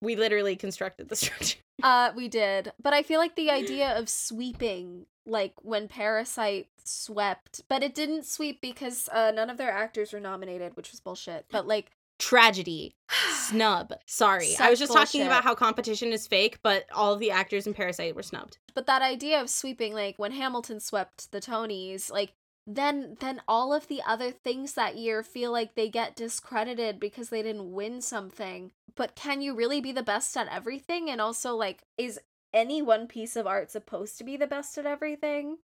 We literally constructed the structure. Uh, we did, but I feel like the idea of sweeping, like when Parasite swept, but it didn't sweep because uh, none of their actors were nominated, which was bullshit. But like, tragedy snub sorry i was Such just talking about how competition is fake but all of the actors in parasite were snubbed but that idea of sweeping, like when Hamilton swept the Tonys, like then then all of the other things that year feel like they get discredited because they didn't win something. But can you really be the best at everything? And also, like, is any one piece of art supposed to be the best at everything?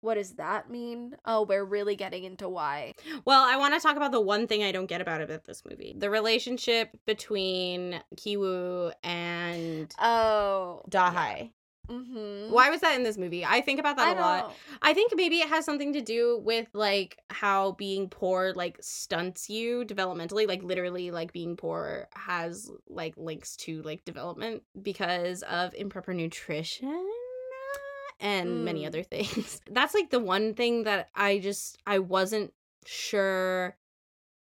What does that mean? Oh, we're really getting into why. well i want to talk about the one thing i don't get about it this movie the relationship between kiwoo and Oh, Da-hye Mm-hmm. why was that in this movie i think about that I a lot. I think maybe it has something to do with like how being poor like stunts you developmentally, like literally like being poor has like links to like development because of improper nutrition and many Mm. other things. That's like the one thing that I just I wasn't sure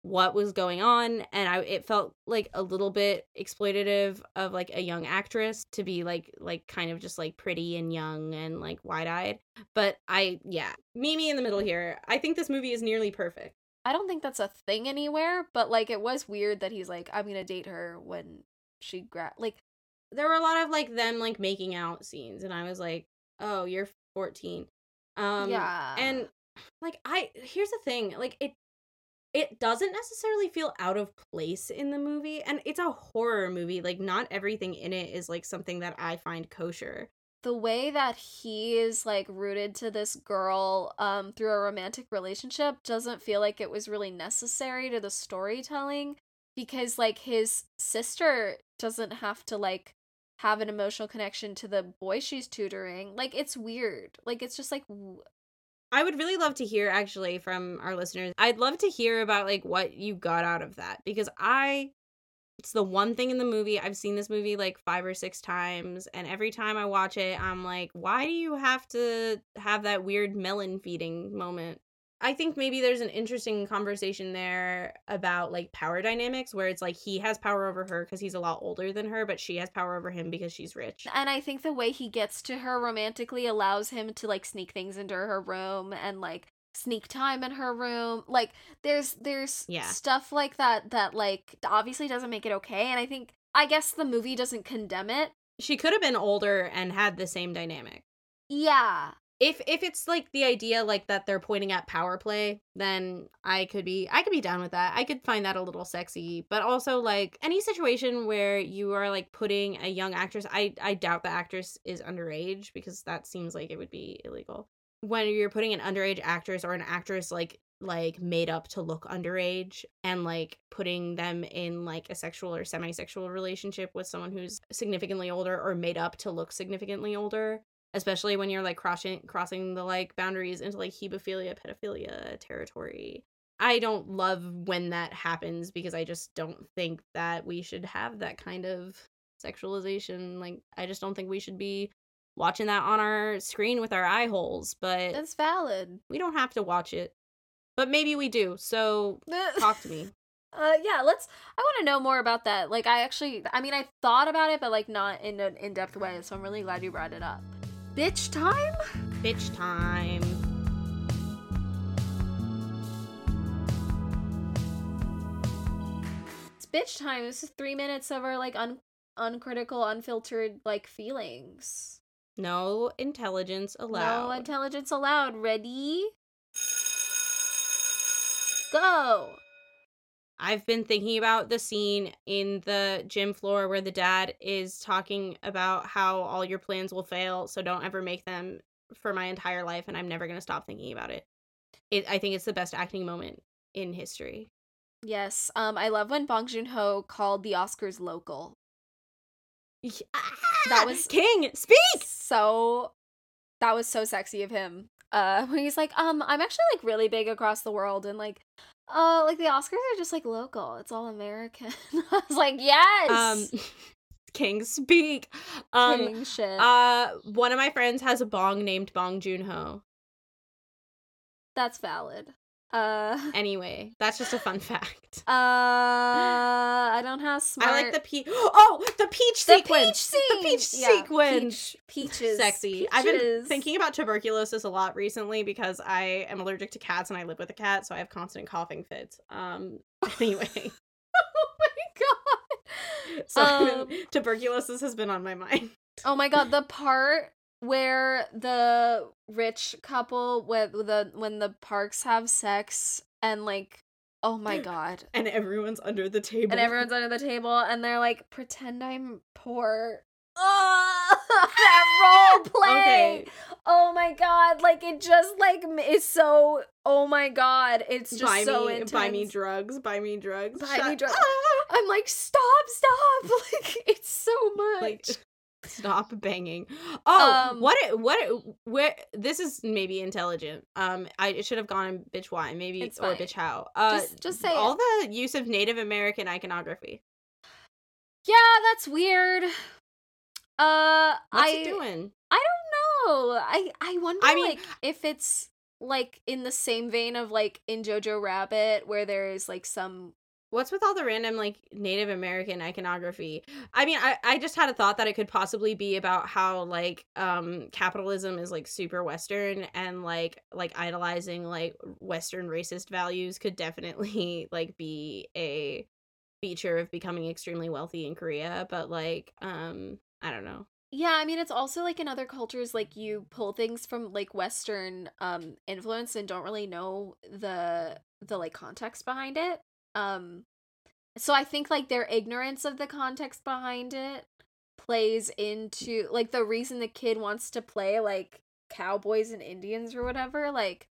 what was going on and I it felt like a little bit exploitative of like a young actress to be like like kind of just like pretty and young and like wide-eyed. But I yeah, Mimi in the middle here. I think this movie is nearly perfect. I don't think that's a thing anywhere, but like it was weird that he's like, I'm gonna date her when she gra like There were a lot of like them like making out scenes and I was like, "Oh, you're 14." Um yeah. and like I here's the thing, like it it doesn't necessarily feel out of place in the movie and it's a horror movie. Like not everything in it is like something that I find kosher. the way that he is like rooted to this girl um through a romantic relationship doesn't feel like it was really necessary to the storytelling because like his sister doesn't have to like have an emotional connection to the boy she's tutoring like it's weird like it's just like w- I would really love to hear actually from our listeners. I'd love to hear about like what you got out of that because I it's the one thing in the movie. I've seen this movie like 5 or 6 times and every time I watch it I'm like, why do you have to have that weird melon feeding moment? I think maybe there's an interesting conversation there about like power dynamics where it's like he has power over her because he's a lot older than her, but she has power over him because she's rich. and i think the way he gets to her romantically allows him to like sneak things into her room and like sneak time in her room like there's there's Yeah. stuff like that that like obviously doesn't make it okay and i think i guess the movie doesn't condemn it She could have been older and had the same dynamic. yeah if if it's like the idea like that they're pointing at power play then i could be i could be down with that. I could find that a little sexy but also like any situation where you are like putting a young actress i i doubt the actress is underage because that seems like it would be illegal. When you're putting an underage actress or an actress like like made up to look underage and like putting them in like a sexual or semi-sexual relationship with someone who's significantly older or made up to look significantly older especially when you're like crossing crossing the like boundaries into like hebephilia pedophilia territory. I don't love when that happens because i just don't think that we should have that kind of sexualization. Like i just don't think we should be watching that on our screen with our eye holes but that's valid. we don't have to watch it. But maybe we do so talk to me. Uh yeah let's i want to know more about that. Like i actually i mean i thought about it but like not in an in-depth way so i'm really glad you brought it up bitch time? Bitch time. it's bitch time. This is three minutes of our like un- uncritical unfiltered like feelings. No intelligence allowed. no intelligence allowed. Ready? Go I've been thinking about the scene in the gym floor where the dad is talking about how all your plans will fail, so don't ever make them for my entire life, and I'm never gonna stop thinking about it. It I think it's the best acting moment in history. yes um i love when bong joon-ho called the oscars local That was- King. Speak. so that was so sexy of him uh when he's like um i'm actually like really big across the world and like uh like the oscars are just like local it's all american i was like yes Um, King. Speak. Um. King shit Uh, one of my friends has a bong named Bong Joon Ho. that's valid uh Anyway, that's just a fun fact. uh i don't have smart I like the peach. Oh, the peach the sequence. peach scene The peach Yeah, sequence. peach, peaches Sexy. I've been thinking about tuberculosis a lot recently because I am allergic to cats and I live with a cat, so I have constant coughing fits. Um. Anyway, oh my god so Um, tuberculosis has been on my mind. Oh my god, the part where the rich couple with the when the parks have sex and like oh my god. And everyone's under the table. And everyone's under the table and they're like pretend I'm poor. Oh, that role play. Okay. Oh my god, like it just like is so oh my god, it's just buy so me, intense. buy me drugs. Buy me drugs. Buy me drugs. I'm like stop, stop. Like it's so much. like stop banging oh Um, what it, what it, where this is maybe intelligent um i it should have gone bitch why maybe It's or fine. bitch how uh Just- just say all the use of native american iconography yeah, that's weird. Uh what's I it doing I don't know. I I wonder I mean- like if it's like in the same vein of like in Jojo Rabbit where there is like some what's with all the random like native american iconography i mean i i just had a thought that it could possibly be about how like um capitalism is like super western and like like idolizing like western racist values could definitely like be a feature of becoming extremely wealthy in korea but like um i don't know Yeah, I mean it's also like in other cultures like you pull things from like western um influence and don't really know the the like context behind it. Um so I think like their ignorance of the context behind it plays into like the reason the kid wants to play like cowboys and Indians or whatever like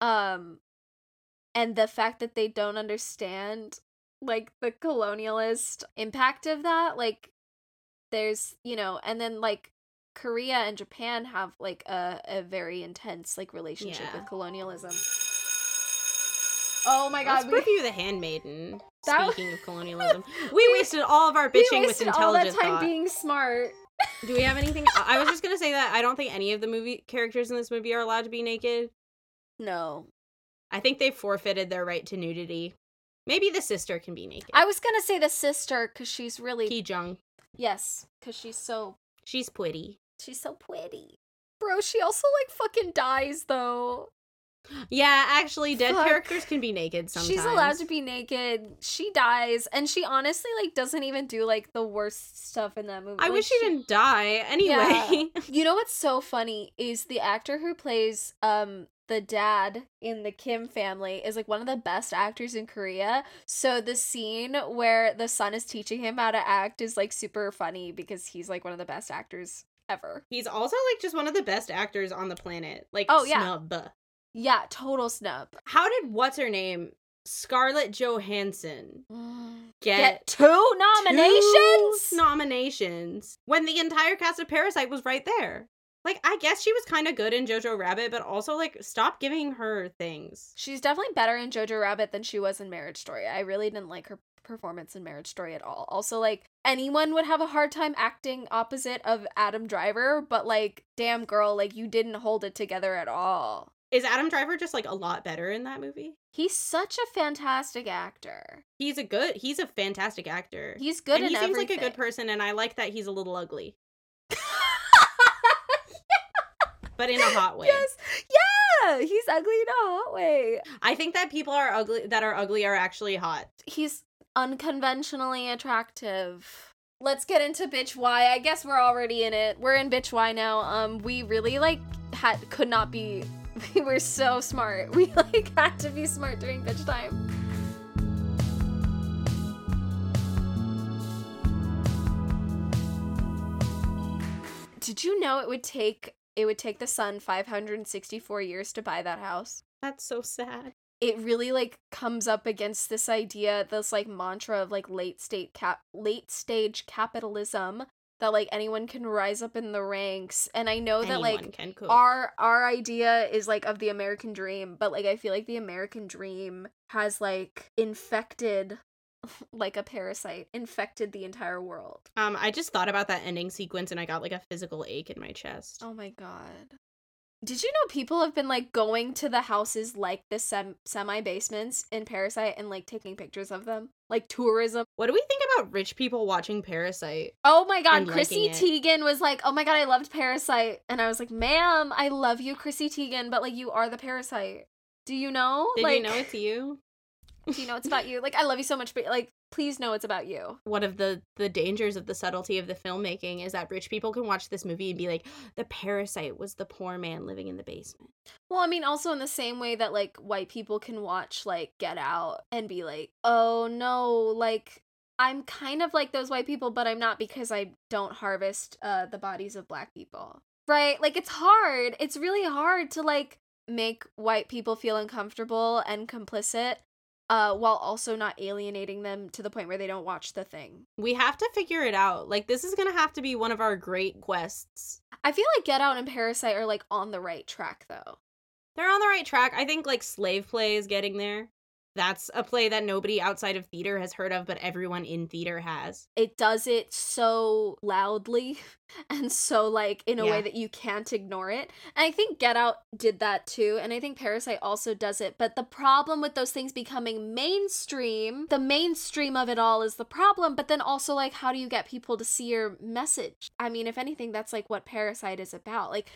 um and the fact that they don't understand like the colonialist impact of that like there's you know and then like korea and japan have like a, a very intense like relationship Yeah. with colonialism oh my god. let's we, review the handmaiden That- speaking of colonialism we wasted all of our bitching with wasted all that time thought. being smart Do we have anything? I I was just gonna say that I don't think any of the movie characters in this movie are allowed to be naked. no I think they forfeited their right to nudity. Maybe the sister can be naked. i was gonna say the sister because she's really Ki Jung. yes because she's so She's pretty. she's so pretty bro she also like fucking dies though Yeah, actually, dead Fuck. characters can be naked sometimes. She's allowed to be naked. She dies, and she honestly like doesn't even do like the worst stuff in that movie. I Like, wish she didn't die. Anyway, You know what's so funny is the actor who plays um the dad in the Kim family is like one of the best actors in Korea. So the scene where the son is teaching him how to act is like super funny because he's like one of the best actors ever. he's also like just one of the best actors on the planet. Like, Oh, yeah. snub. Yeah, total snub. How did what's her name, Scarlett Johansson, mm. get, Get two nominations? two nominations when the entire cast of Parasite was right there? Like, I guess she was kind of good in Jojo Rabbit, but also like, stop giving her things. She's definitely better in Jojo Rabbit than she was in Marriage Story. I really didn't like her performance in Marriage Story at all. Also, like, anyone would have a hard time acting opposite of Adam Driver, but like, damn girl, like, you didn't hold it together at all. Is Adam Driver just like a lot better in that movie? He's such a fantastic actor. He's a good. He's a fantastic actor. He's good and he in seems like a good person, and I like that he's a little ugly, but in a hot way. Yes. Yeah, he's ugly in a hot way. I think that people are ugly that are ugly are actually hot. He's unconventionally attractive. Let's get into bitch why. I guess we're already in it. We're in bitch why now. Um we really like had could not be we were so smart. We like had to be smart during bitch time. Did you know it would take it would take the son 564 years to buy that house? That's so sad. it really like comes up against this idea this like mantra of like late state cap late stage capitalism that like anyone can rise up in the ranks and i know that Anyone like can cook. our our idea is like of the american dream but like i feel like the american dream has like infected like a parasite infected the entire world um, I just thought about that ending sequence, and I got like a physical ache in my chest. oh my god did you know people have been like going to the houses like the sem- semi basements in Parasite and like taking pictures of them? Like tourism. What do we think about rich people watching Parasite? Oh my god, Chrissy. Teigen was like, "Oh my god, I loved Parasite." And I was like, "Ma'am, I love you, Chrissy Teigen, but like you are the Parasite. Do you know? Did like you know it's you? Do you know it's about you? Like I love you so much, but like please know it's about you." One of the the dangers of the subtlety of the filmmaking is that rich people can watch this movie and be like, "The parasite was the poor man living in the basement." Well, I mean, also in the same way that like white people can watch like Get Out and be like, "Oh no, like I'm kind of like those white people, but I'm not because I don't harvest uh the bodies of black people." Right? Like it's hard. It's really hard to like make white people feel uncomfortable and complicit uh while also not alienating them to the point where they don't watch the thing. We have to figure it out. Like this is gonna have to be one of our great quests. I feel like Get Out and Parasite are like on the right track though. They're on the right track. I think like Slave Play is getting there. That's a play that nobody outside of theater has heard of, but everyone in theater has. it does it so loudly and so like in a Yeah. way that you can't ignore it. And I think Get Out did that too, and I think Parasite also does it. But the problem with those things becoming mainstream, the mainstream of it all is the problem, but then also like how do you get people to see your message? I mean, if anything that's like what Parasite is about. Like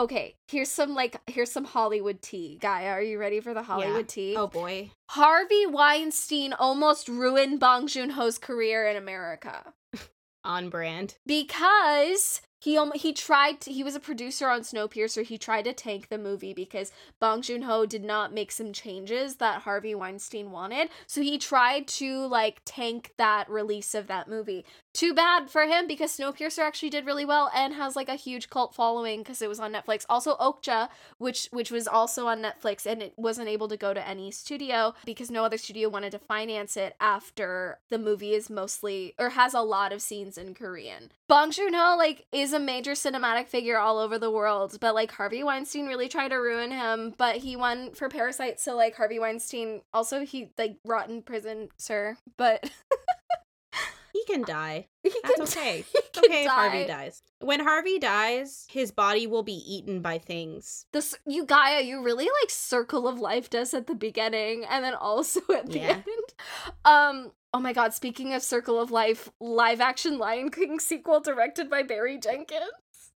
Okay, here's some like here's some Hollywood tea. Guy, are you ready for the Hollywood tea? Oh boy. Harvey Weinstein almost ruined Bong Joon-ho's career in America On brand. because he um, he tried to, he was a producer on Snowpiercer. He tried to tank the movie because Bong Joon-ho did not make some changes that Harvey Weinstein wanted. So he tried to like tank that release of that movie. Too bad for him because Snowpiercer actually did really well and has like a huge cult following because it was on Netflix. Also Okja, which which was also on Netflix and it wasn't able to go to any studio because no other studio wanted to finance it after the movie is mostly or has a lot of scenes in Korean. Bong Joon-ho like is a major cinematic figure all over the world, but like Harvey Weinstein really tried to ruin him, but he won for Parasite, so like Harvey Weinstein also he like rot in prison, sir. But He can die. he That's can- okay. It's okay if Harvey dies. When Harvey dies, his body will be eaten by things. This you Gaia, you really like Circle of Life does at the beginning and then also at the Yeah. end. Um oh my god, speaking of Circle of Life, live action Lion King sequel directed by Barry Jenkins.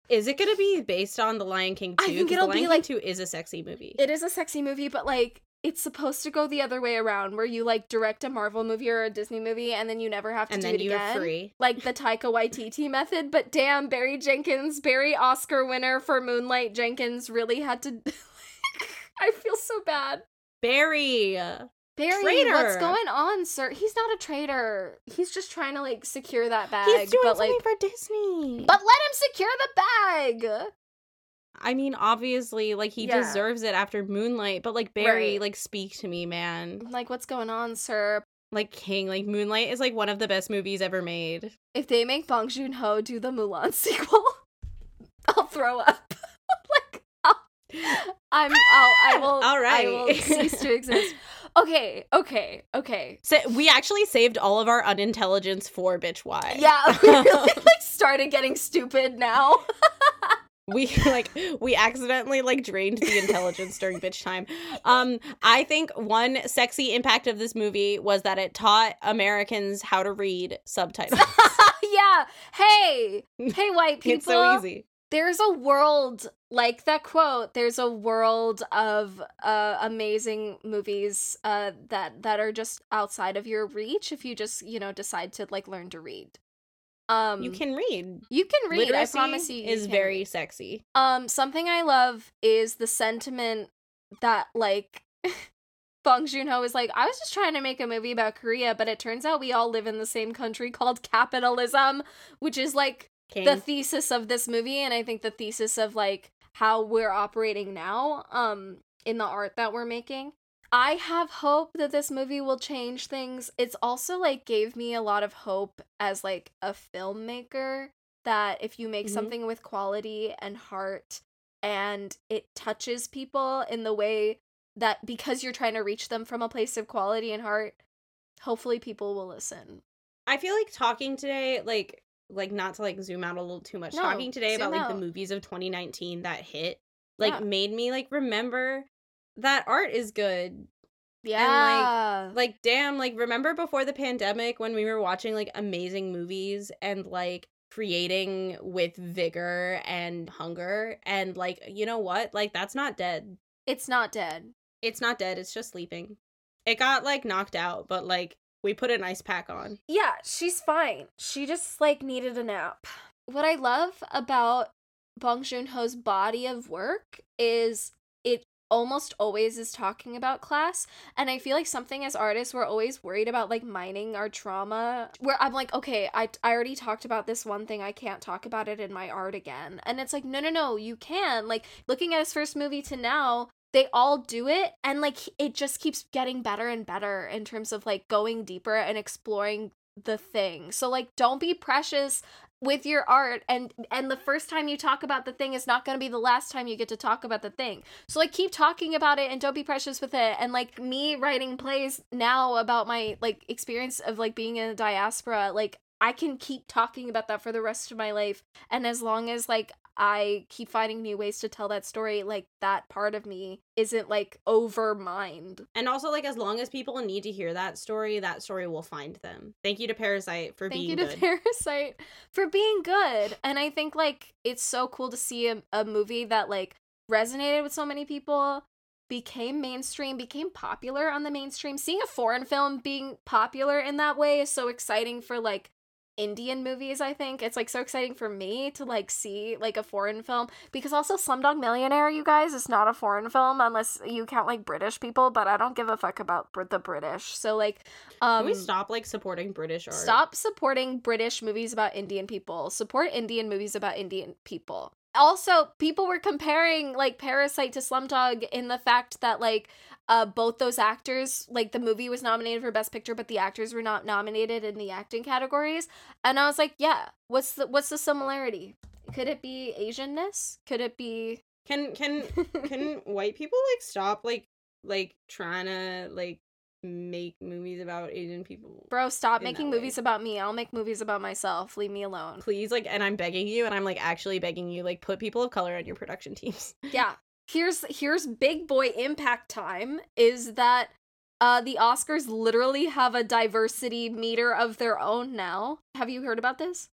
Is it gonna be based on The Lion King 2? I think it'll The be like- 2 is a sexy movie. It is a sexy movie, but like it's supposed to go the other way around where you like direct a Marvel movie or a Disney movie and then you never have to and do then it you're again. free. Like the Taika Waititi method, but damn, Barry Jenkins, Barry Oscar winner for Moonlight Jenkins really had to I feel so bad. Barry! Barry, Traitor. what's going on, sir? He's not a traitor. He's just trying to like secure that bag. He's doing but something like for Disney. But let him secure the bag. I mean, obviously, like he Yeah. deserves it after Moonlight. But like Barry, Right. like speak to me, man. Like what's going on, sir? Like King, like Moonlight is like one of the best movies ever made. If they make Bong Joon-ho do the Mulan sequel, I'll throw up. like I'll, I'm I'll I will All I will cease to exist. Okay, okay, okay. So we actually saved all of our unintelligence for bitch why. Yeah, we really like started getting stupid now. we like we accidentally like drained the intelligence during bitch time um i think one sexy impact of this movie was that it taught americans how to read subtitles yeah. Hey, hey, white people. it's so easy There's a world like that quote. There's a world of uh, amazing movies uh, that that are just outside of your reach if you just you know decide to like learn to read. Um, you can read you can read. Literacy I promise you, you is very read. sexy Um, something I love is the sentiment that like Bong Joon Ho is like, I was just trying to make a movie about Korea, but it turns out we all live in the same country called capitalism, which is like King. the thesis of this movie, and I think the thesis of like how we're operating now, um, in the art that we're making. I have hope that this movie will change things. It's also like gave me a lot of hope as like a filmmaker that if you make Mhm. something with quality and heart and it touches people in the way that because you're trying to reach them from a place of quality and heart, hopefully people will listen. I feel like talking today, like like not to like zoom out a little too much. No, talking today about zoom like the movies of 2019 that hit, like Yeah. made me like remember that art is good. Yeah. and, Like like damn, like remember before the pandemic when we were watching like amazing movies and like creating with vigor and hunger and like you know what? Like that's not dead. it's not dead. It's not dead. It's just sleeping. It got like knocked out, but like we put an ice pack on. Yeah, she's fine. She just like needed a nap. What I love about Bong Joon Ho's body of work is it almost always is talking about class and i feel like something as artists we're always worried about like mining our trauma where i'm like okay I, I already talked about this one thing i can't talk about it in my art again and it's like no no no you can like looking at his first movie to now they all do it and like it just keeps getting better and better in terms of like going deeper and exploring the thing. So like don't be precious with your art and and the first time you talk about the thing is not going to be the last time you get to talk about the thing. So like keep talking about it and don't be precious with it. And like me writing plays now about my like experience of like being in a diaspora like i can keep talking about that for the rest of my life. And as long as like i keep finding new ways to tell that story like that part of me isn't like over mind And also, like, as long as people need to hear that story, that story will find them. Thank you to Parasite for Thank being Thank you to good. Parasite for being good. And I think like it's so cool to see a, a movie that like resonated with so many people, became mainstream, became popular on the mainstream. Seeing a foreign film being popular in that way is so exciting for like Indian movies, I think. It's like so exciting for me to like see like a foreign film because also Slumdog Millionaire, you guys, is not a foreign film unless you count like British people, but I don't give a fuck about the British. So like um Can we stop like supporting British art? Stop supporting British movies about Indian people. Support Indian movies about Indian people. Also, people were comparing like Parasite to Slumdog in the fact that like uh both those actors like the movie was nominated for best picture but the actors were not nominated in the acting categories and I was like, yeah, what's the what's the similarity? Could it be Asianness? Could it be Can can can white people like stop like like trying to like make movies about Asian people? Bro, stop making movies about me. I'll make movies about myself. Leave me alone. Please, like, and I'm begging you, and I'm like actually begging you, like, put people of color on your production teams. yeah here's here's big boy impact time is that uh the oscars literally have a diversity meter of their own now. Have you heard about this?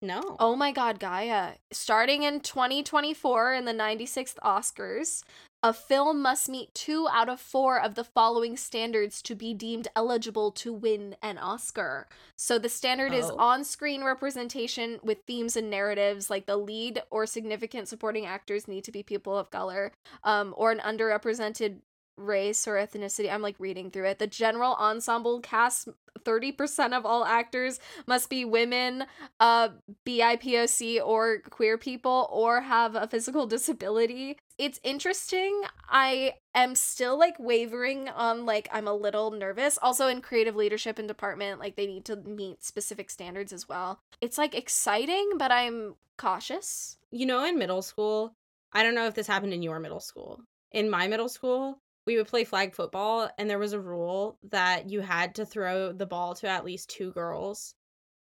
No. oh my god gaia. Starting in 2024 in the 96th oscars a film must meet two out of four of the following standards to be deemed eligible to win an Oscar. So the standard is Oh. on screen representation with themes and narratives, like the lead or significant supporting actors need to be people of color, um, or an underrepresented race or ethnicity. I'm like reading through it. The general ensemble cast 30% of all actors must be women, uh BIPOC or queer people or have a physical disability. It's interesting. I am still like wavering on like I'm a little nervous. Also in creative leadership and department, like they need to meet specific standards as well. It's like exciting, but I'm cautious. You know, in middle school, I don't know if this happened in your middle school. In my middle school, we would play flag football, and there was a rule that you had to throw the ball to at least two girls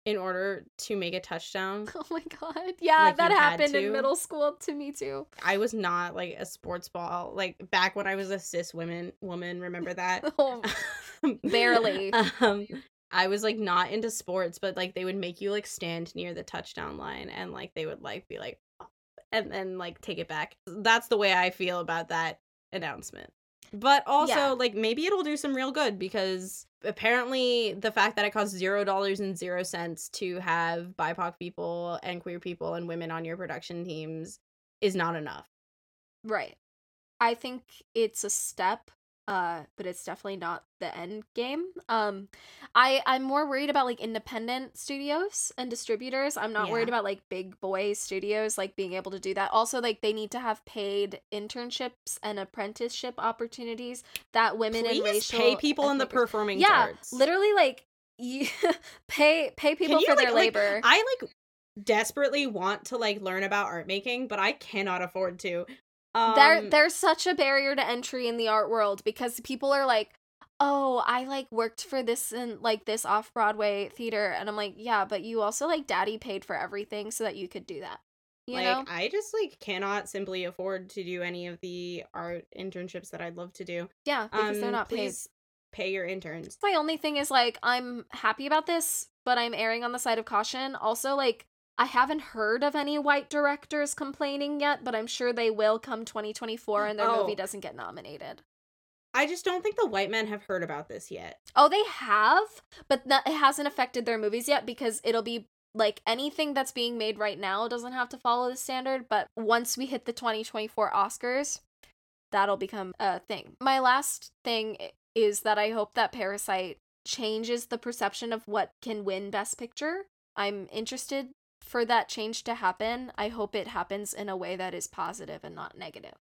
in order to make a touchdown. Oh my god. Yeah, Like, that happened in middle school to me too. I was not like a sports ball. Like back when I was a cis women woman, remember that? Oh, Barely. um, I was like not into sports, but like they would make you like stand near the touchdown line and like they would like be like "Oh," and then like take it back. That's the way I feel about that announcement. But also Yeah. like maybe it'll do some real good because apparently the fact that it costs zero dollars and zero cents to have BIPOC people and queer people and women on your production teams is not enough. right. I think it's a step, uh, but it's definitely not the end game. Um, I I'm more worried about like independent studios and distributors. I'm not worried about like big boy studios like being able to do that. Also, like they need to have paid internships and apprenticeship opportunities that women Please and racial pay people in the performing yeah, arts. literally like you pay pay people you, for like- their like, labor. I like desperately want to like learn about art making, but I cannot afford to. Um, there there's such a barrier to entry in the art world because people are like oh i like worked for this and like this off-broadway theater and i'm like yeah but you also like daddy paid for everything so that you could do that you like know I just like cannot simply afford to do any of the art internships that I'd love to do. yeah because they're Um, not paid pay your interns. my only thing is like i'm happy about this but i'm erring on the side of caution also like i haven't heard of any white directors complaining yet but i'm sure they will come 2024 and their Oh. movie doesn't get nominated I just don't think the white men have heard about this yet. Oh, they have, but that it hasn't affected their movies yet because it'll be like anything that's being made right now doesn't have to follow the standard, but once we hit the 2024 Oscars, that'll become a thing. My last thing is that I hope that Parasite changes the perception of what can win Best Picture. I'm interested for that change to happen. I hope it happens in a way that is positive and not negative.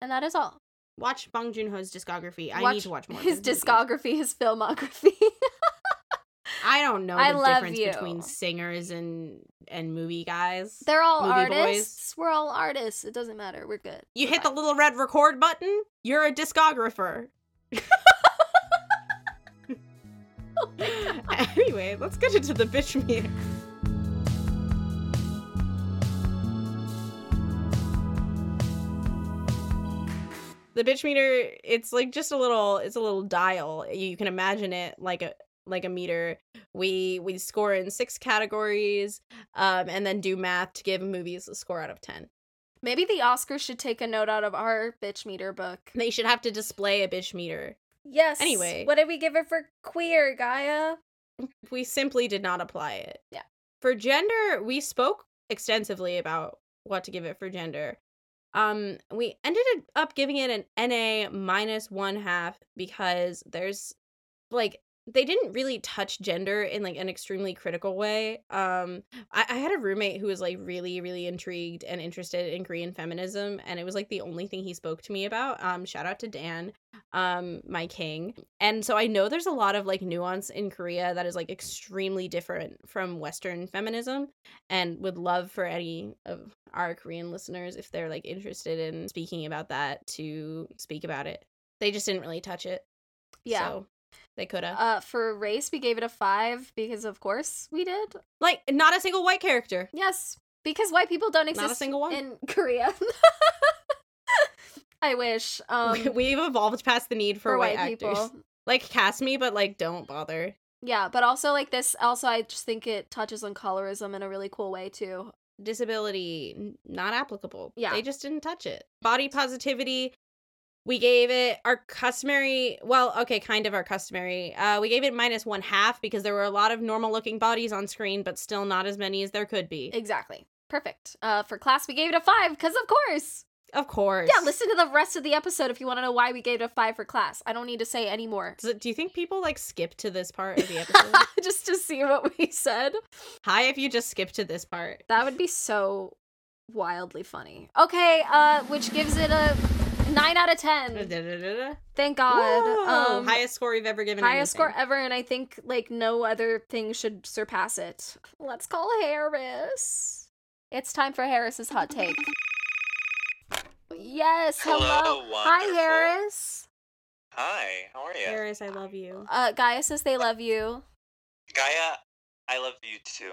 And that is all. Watch Bong Joon Ho's discography. I need to watch more. of his discography, his filmography. I don't know I the difference you. between singers and and movie guys. They're all Movie boys. artists. We're all artists. It doesn't matter. We're good. You We're hit the little red record button, you're a discographer. Oh anyway, let's get into the bitch meter. The bitch meter, it's like just a little it's a little dial. You can imagine it like a like a meter. We we score in six categories, um, and then do math to give movies a score out of ten. Maybe the Oscars should take a note out of our bitch meter book. They should have to display a bitch meter. Yes. Anyway. what did we give it for queer, Gaia? we simply did not apply it. Yeah. For gender, we spoke extensively about what to give it for gender. Um, we ended up giving it an NA minus one half because there's like they didn't really touch gender in like an extremely critical way. Um, I, I had a roommate who was like really, really intrigued and interested in Korean feminism, and it was like the only thing he spoke to me about. Um, shout out to Dan, um, my king. And so I know there's a lot of like nuance in Korea that is like extremely different from Western feminism, and would love for any of our Korean listeners if they're like interested in speaking about that to speak about it. They just didn't really touch it. Yeah. So they could have. Uh, for race, we gave it a five because, of course, we did. like not a single white character. Yes, because white people don't exist Not a single one. in Korea. I wish. Um, We've evolved past the need for, for white, white actors. people. Like cast me, but like don't bother. Yeah, but also like this. Also, I just think it touches on colorism in a really cool way too. Disability not applicable. Yeah. they just didn't touch it. Body positivity. We gave it our customary, well, okay, kind of our customary. Uh, we gave it minus one half because there were a lot of normal looking bodies on screen, but still not as many as there could be. Exactly. Perfect. Uh, for class, we gave it a five because, of course. Of course. Yeah, listen to the rest of the episode if you want to know why we gave it a five for class. I don't need to say any more. Does it- do you think people like skip to this part of the episode? just to see what we said. Hi, if you just skip to this part. That would be so wildly funny. Okay, uh, which gives it a nine out of ten. Thank God. Whoa, Um, highest score we've ever given. highest score ever, and I think like no other thing should surpass it. Let's call Harris. It's time for Harris's hot take. Yes, hello. Hello, Hi. Harris. Hi, how are you? Harris, I love you. Uh, Gaia says they love you. Gaia, I love you too.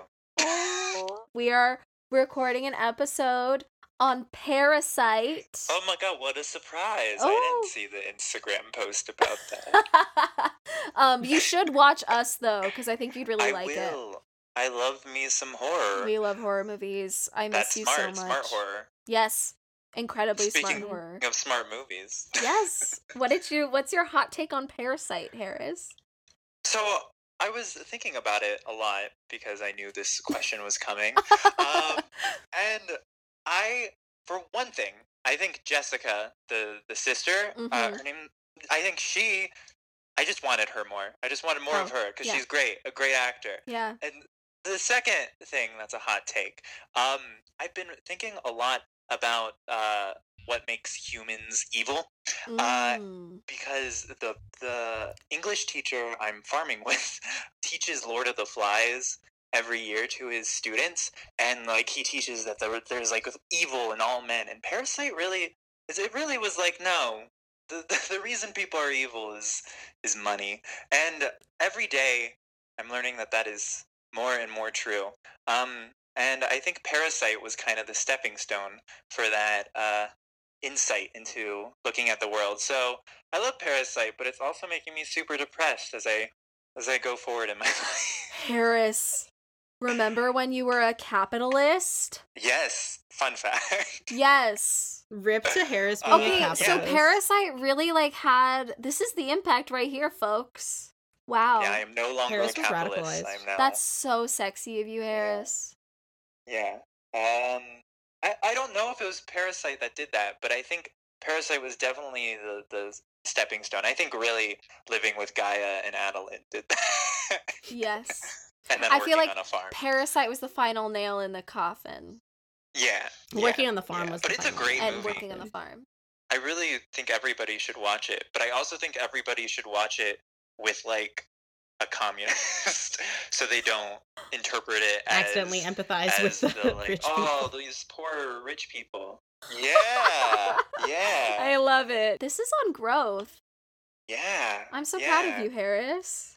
we are recording an episode on Parasite. Oh my god, what a surprise! I Oh. didn't see the Instagram post about that. um, you should watch us though, because I think you'd really I like will. I love me some horror. We love horror movies. I miss That's you smart, so much. smart horror. Yes, incredibly Speaking smart horror. of smart movies. yes. What did you? What's your hot take on Parasite, Harris? So I was thinking about it a lot because I knew this question was coming. um, and I, for one thing, I think Jessica, the the sister, uh, Mhm. her name, I think she, I just wanted her more. I just wanted more of Oh, her because yeah. she's great, a great actor. yeah. And the second thing that's a hot take, um, I've been thinking a lot about uh, what makes humans evil Uh, Mm. because the the English teacher I'm farming with teaches Lord of the Flies every year to his students, and like he teaches that there, there's like evil in all men, and Parasite really is it really was like no. The, the, the reason people are evil is is money, and every day I'm learning that that is more and more true. Um, and I think Parasite was kind of the stepping stone for that uh, insight into looking at the world. So I love Parasite, but it's also making me super depressed as I as I go forward in my life. Harris, remember when you were a capitalist? yes, fun fact. Yes. Rip to Harris being a Okay, so. Parasite really like had this is the impact right here, folks. Wow. Yeah, I am no longer Harris a was capitalist. radicalized. I'm now. That's so sexy of you, Harris. Yeah. Um, I, I don't know if it was Parasite that did that, but I think Parasite was definitely the, the stepping stone. I think really living with Gaia and Adeline did that. Yes. And then I working feel like on a farm. Parasite was the final nail in the coffin. yeah. Working yeah, on the farm yeah. was But the it's a great and movie. working on the farm. I really think everybody should watch it, but I also think everybody should watch it with like a communist, so they don't interpret it as accidentally empathize as with the, the, like, rich oh, people. these poor rich people. Yeah, yeah, I love it. This is on growth. yeah. I'm so yeah. proud of you, Harris.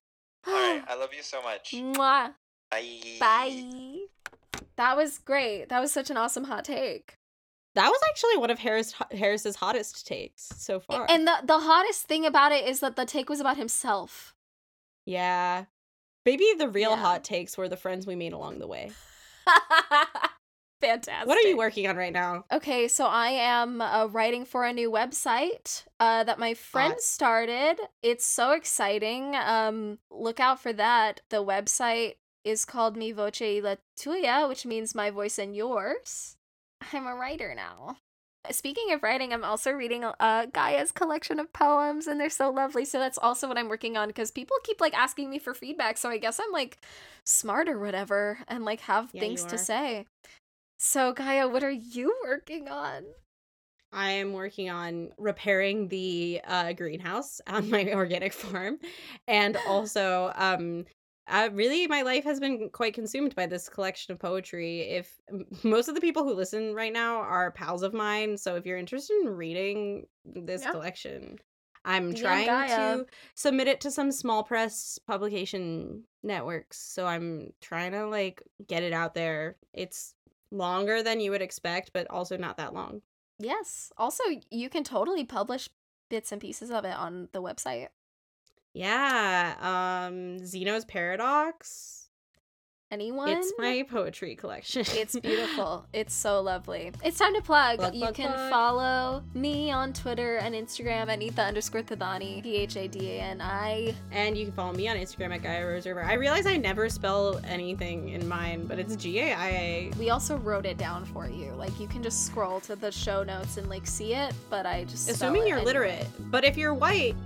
All right, I love you so much. Mwah. Bye. Bye. That was great. That was such an awesome hot take. That was actually one of Harris Harris's hottest takes so far. And the the hottest thing about it is that the take was about himself. yeah. Maybe the real Yeah. hot takes were the friends we made along the way. Fantastic. What are you working on right now? Okay, so I am uh, writing for a new website uh, that my friend Hot. started. It's so exciting. Um, look out for that. The website is called Mi Voce y La Tuya, which means my voice and yours. I'm a writer now. Speaking of writing, I'm also reading uh, Gaia's collection of poems, and they're so lovely. So that's also what I'm working on because people keep like asking me for feedback. So I guess I'm like smart or whatever, and like have Yeah, things to say. So Gaia, what are you working on? I am working on repairing the uh, greenhouse on my organic farm, and also, um, uh, really, my life has been quite consumed by this collection of poetry. If most of the people who listen right now are pals of mine, so if you're interested in reading this Yeah. collection, I'm DM trying Gaia. to submit it to some small press publication networks. So I'm trying to like get it out there. It's longer than you would expect, but also not that long. Yes. Also, you can totally publish bits and pieces of it on the website. Yeah, um Zeno's Paradox. Anyone? It's my poetry collection. It's beautiful. it's so lovely. It's time to plug. Plug, you plug, can plug. follow me on Twitter and Instagram at Nitha underscore Phadani. P H A D A N I. and you can follow me on Instagram at Gaia Rose River. I realize I never spell anything in mine, but it's G A I A. We also wrote it down for you. Like you can just scroll to the show notes and like see it, but I just Assuming you're anyway. literate, but if you're white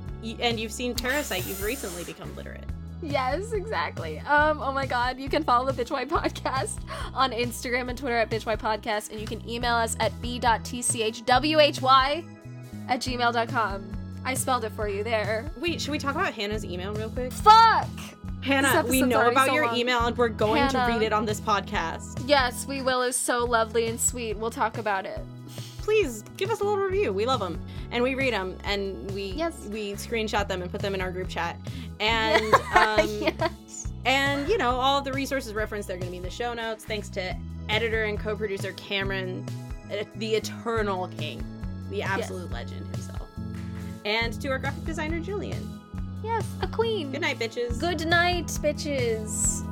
and you've seen Parasite, you've recently become literate. Yes, exactly. Um, oh my god, you can follow the Bitch White Podcast on Instagram and Twitter at Bitch White Podcast, and you can email us at b.tchwhy at gmail.com. I spelled it for you there. Wait, should we talk about Hannah's email real quick? Fuck! Hannah, we know about so your long. email and we're going to read it on this podcast. Yes, we will is so lovely and sweet. We'll talk about it. Please give us a little review. We love them and we read them and we Yes. we screenshot them and put them in our group chat. And um, yes. And, you know, all the resources referenced, they're going to be in the show notes. Thanks to editor and co producer Cameron, uh, the eternal king, the absolute legend himself. And to our graphic designer Julian. Yes, a queen. Good night, bitches. Good night, bitches.